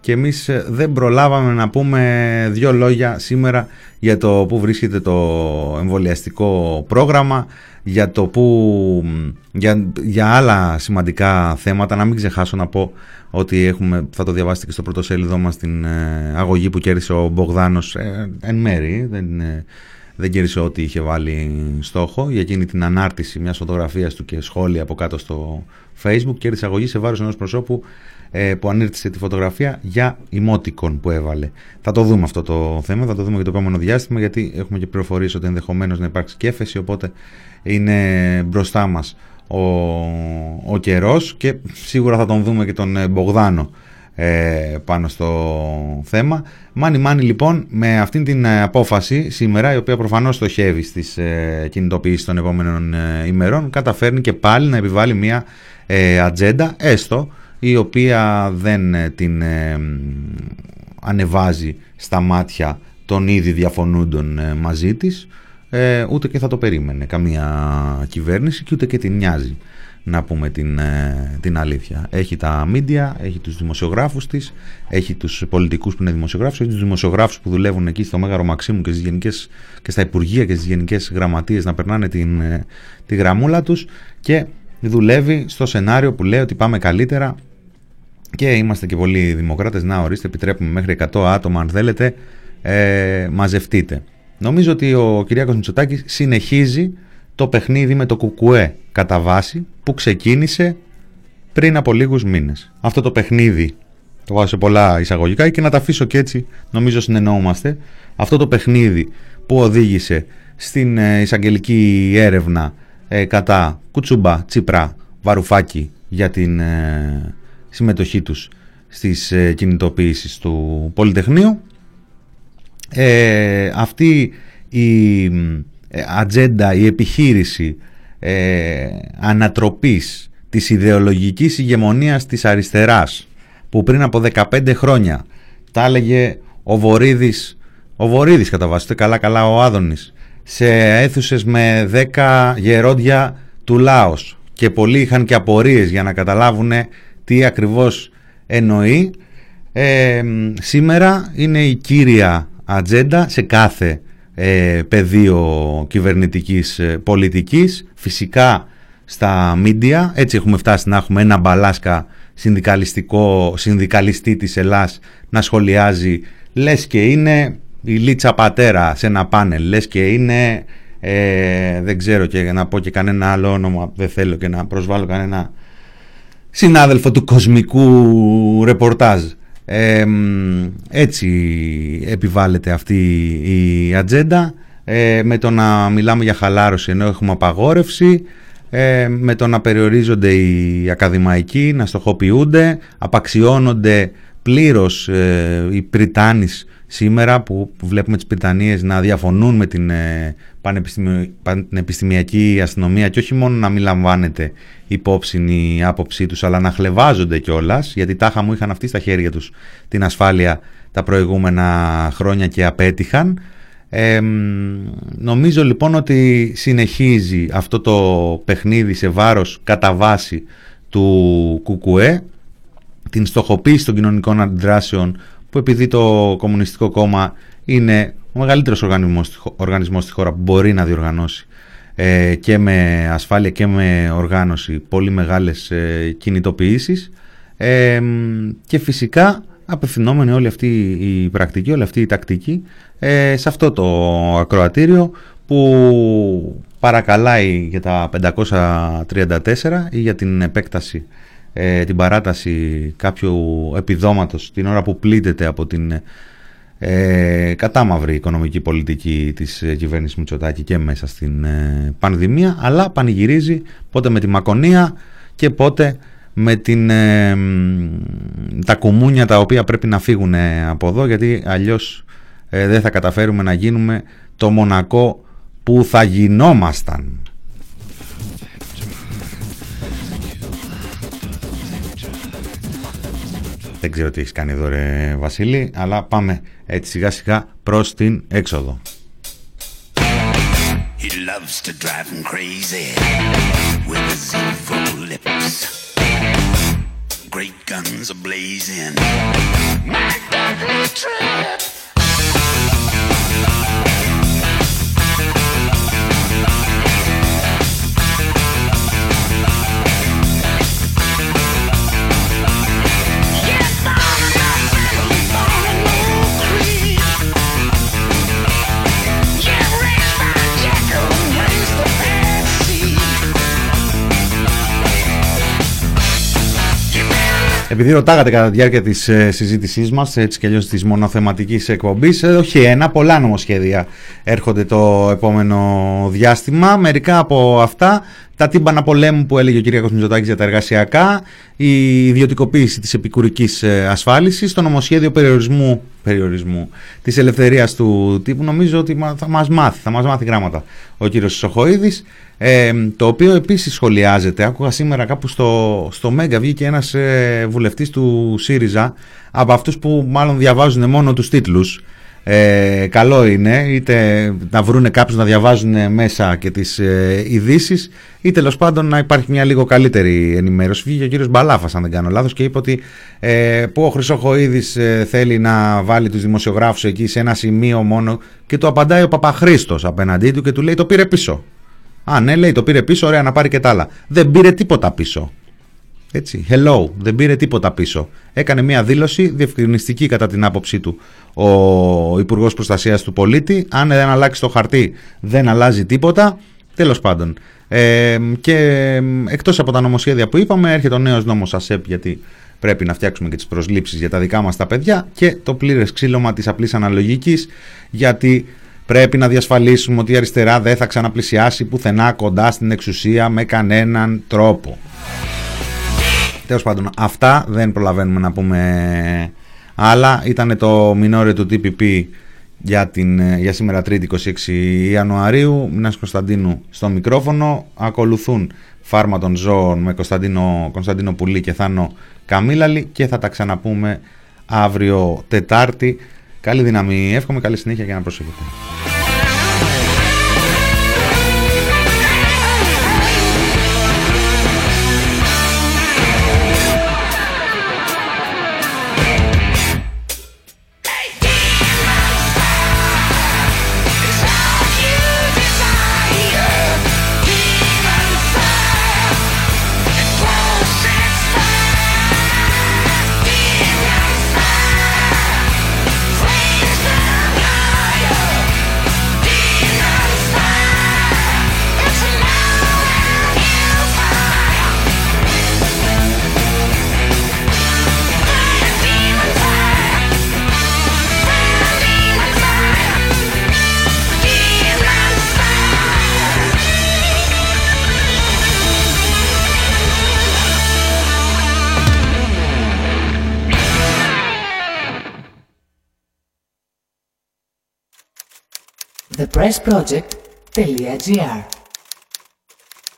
και εμείς ε, δεν προλάβαμε να πούμε δύο λόγια σήμερα για το που βρίσκεται το εμβολιαστικό πρόγραμμα, για, το που, για, για άλλα σημαντικά θέματα. Να μην ξεχάσω να πω ότι έχουμε, θα το διαβάσετε και στο πρώτο σέλιδό μας την ε, αγωγή που κέρδισε ο Μπογδάνος ε, εν μέρη, δεν, δεν κέρδισε ό,τι είχε βάλει στόχο. Για εκείνη την ανάρτηση μιας φωτογραφίας του και σχόλια από κάτω στο facebook κέρδισε αγωγής σε βάρος ενός προσώπου ε, που ανήρτησε τη φωτογραφία για emoticon που έβαλε. Θα το δούμε αυτό το θέμα, θα το δούμε για το επόμενο διάστημα γιατί έχουμε και πληροφορίες ότι ενδεχομένως να υπάρξει και έφεση οπότε είναι μπροστά μας ο, ο καιρός και σίγουρα θα τον δούμε και τον ε, Μπογδάνο ε, πάνω στο θέμα. Μάνι Μάνι λοιπόν με αυτήν την ε, απόφαση σήμερα η οποία προφανώς στοχεύει στις ε, κινητοποιήσεις των επόμενων ε, ημερών καταφέρνει και πάλι να επιβάλλει μια ε, ατζέντα έστω η οποία δεν ε, την ε, ανεβάζει στα μάτια των ήδη διαφωνούντων ε, μαζί της ούτε και θα το περίμενε καμία κυβέρνηση και ούτε και την νοιάζει να πούμε την, ε, την αλήθεια. Έχει τα μίντια, έχει τους δημοσιογράφους της, έχει τους πολιτικούς που είναι δημοσιογράφους, έχει τους δημοσιογράφους που δουλεύουν εκεί στο Μέγαρο Μαξίμου και, στις γενικές, και στα Υπουργεία και στις Γενικές Γραμματείες να περνάνε την, ε, τη γραμμούλα τους και δουλεύει στο σενάριο που λέει ότι πάμε καλύτερα και είμαστε και πολλοί δημοκράτες, να ορίστε επιτρέπουμε μέχρι 100 άτομα αν θέλετε, ε, μαζευτείτε. Νομίζω ότι ο Κυριάκος Μητσοτάκης συνεχίζει το παιχνίδι με το κουκουέ κατά βάση που ξεκίνησε πριν από λίγους μήνες. Αυτό το παιχνίδι, το βάζω σε πολλά εισαγωγικά και να τα αφήσω και έτσι νομίζω συνεννοούμαστε, αυτό το παιχνίδι που οδήγησε στην ε, εισαγγελική έρευνα ε, κατά Κουτσούμπα, Τσίπρα, Βαρουφάκη για την ε, συμμετοχή τους στις ε, κινητοποιήσεις του Πολυτεχνείου. Ε, αυτή η ε, ατζέντα, η επιχείρηση ε, ανατροπής της ιδεολογικής ηγεμονίας της αριστεράς που πριν από 15 χρόνια τα έλεγε ο Βορύδης, ο Βορύδης κατά βάση, καλά καλά ο Άδωνης σε αίθουσες με 10 γερόντια του Λάος. Και πολλοί είχαν και απορίες για να καταλάβουν τι ακριβώς εννοεί. Ε, σήμερα είναι η κύρια ατζέντα σε κάθε ε, πεδίο κυβερνητικής ε, πολιτικής φυσικά στα μίντια. Έτσι έχουμε φτάσει να έχουμε ένα μπαλάσκα συνδικαλιστικό συνδικαλιστή της Ελλάς να σχολιάζει λες και είναι η Λίτσα Πατέρα σε ένα πάνελ λες και είναι ε, δεν ξέρω και να πω και κανένα άλλο όνομα δεν θέλω και να προσβάλλω κανένα συνάδελφο του κοσμικού ρεπορτάζ. Έτσι επιβάλλεται αυτή η ατζέντα ε, με το να μιλάμε για χαλάρωση ενώ έχουμε απαγόρευση ε, με το να περιορίζονται οι ακαδημαϊκοί, να στοχοποιούνται, απαξιώνονται πλήρως ε, οι Πριτάνης σήμερα που, βλέπουμε τις Πριτανίες να διαφωνούν με την ε, πανεπιστημιακή αστυνομία και όχι μόνο να μην λαμβάνεται υπόψη η άποψή τους αλλά να χλεβάζονται κιόλας, γιατί τάχα μου είχαν αυτοί στα χέρια τους την ασφάλεια τα προηγούμενα χρόνια και απέτυχαν. Νομίζω λοιπόν ότι συνεχίζει αυτό το παιχνίδι σε βάρος κατά βάση του ΚΚΕ την στοχοποίηση των κοινωνικών αντιδράσεων που επειδή το Κομμουνιστικό Κόμμα είναι ο μεγαλύτερος οργανισμός, οργανισμός στη χώρα που μπορεί να διοργανώσει ε, και με ασφάλεια και με οργάνωση πολύ μεγάλες ε, κινητοποιήσεις ε, και φυσικά απευθυνόμενη όλη αυτή η πρακτική, όλη αυτή η τακτική ε, σε αυτό το ακροατήριο που παρακαλάει για τα 534 ή για την επέκταση, ε, την παράταση κάποιου επιδόματος την ώρα που πλήττεται από την ε, κατάμαυρη οικονομική πολιτική της ε, κυβέρνησης Μητσοτάκη και μέσα στην ε, πανδημία αλλά πανηγυρίζει πότε με τη μακονία και πότε με την, ε, τα κουμούνια τα οποία πρέπει να φύγουν από εδώ γιατί αλλιώς δεν θα καταφέρουμε να γίνουμε το Μονακό που θα γινόμασταν. Δεν ξέρω τι έχει κάνει εδώ ρε Βασίλη, αλλά πάμε έτσι σιγά σιγά προς την έξοδο. He loves to drive him crazy with his evil lips. Great guns are blazing. My deadly trip. Επειδή ρωτάγατε κατά τη διάρκεια της ε, συζήτησής μας, έτσι και αλλιώς της μονοθεματικής εκπομπής, ε, όχι ένα, πολλά νομοσχέδια έρχονται το επόμενο διάστημα. Μερικά από αυτά, τα τύμπανα πολέμου που έλεγε ο κ. Μητσοτάκης για τα εργασιακά, η ιδιωτικοποίηση της επικουρικής ε, ασφάλισης, το νομοσχέδιο περιορισμού, περιορισμού της ελευθερίας του τύπου, νομίζω ότι θα μας μάθει, θα μας μάθει γράμματα ο κ. Σοχοίδης ε, το οποίο επίσης σχολιάζεται. Άκουγα σήμερα κάπου στο, στο Μέγκα βγήκε ένας ε, βουλευτής του ΣΥΡΙΖΑ από αυτούς που μάλλον διαβάζουν μόνο τους τίτλους Ε, καλό είναι είτε να βρούνε κάποιους να διαβάζουν μέσα και τις ε, ειδήσεις, ή τέλος πάντων να υπάρχει μια λίγο καλύτερη ενημέρωση. Βγήκε ο κύριος Μπαλάφας αν δεν κάνω λάθος και είπε ότι ε, που ο Χρυσοχοίδης ε, θέλει να βάλει τους δημοσιογράφους εκεί σε ένα σημείο μόνο και του απαντάει ο Παπαχρήστος απέναντί του και του λέει το πήρε πίσω. Α, ναι, λέει, το πήρε πίσω, ωραία, να πάρει και τα άλλα. Δεν πήρε τίποτα πίσω. Έτσι, hello, δεν πήρε τίποτα πίσω. Έκανε μια δήλωση διευκρινιστική κατά την άποψή του ο Υπουργός Προστασίας του Πολίτη. Αν δεν αλλάξει το χαρτί, δεν αλλάζει τίποτα. Τέλος πάντων. Ε, και εκτός από τα νομοσχέδια που είπαμε, έρχεται ο νέος νόμος ΑΣΕΠ γιατί πρέπει να φτιάξουμε και τις προσλήψεις για τα δικά μας τα παιδιά και το πλήρες ξύλωμα της απλής αναλογικής γιατί Πρέπει να διασφαλίσουμε ότι η αριστερά δεν θα ξαναπλησιάσει πουθενά κοντά στην εξουσία με κανέναν τρόπο. Τέλος πάντων, αυτά δεν προλαβαίνουμε να πούμε άλλα. Ήταν το μινόριο του TPP για, την, για σήμερα 3η 26 Ιανουαρίου. Μινάς Κωνσταντίνου στο μικρόφωνο. Ακολουθούν φάρμα των ζώων με Κωνσταντίνο, Κωνσταντίνο Πουλή και Θάνο Καμίλαλη και θα τα ξαναπούμε αύριο Τετάρτη. Καλή δύναμη, εύχομαι καλή συνέχεια και να προσέχετε. expressproject.gr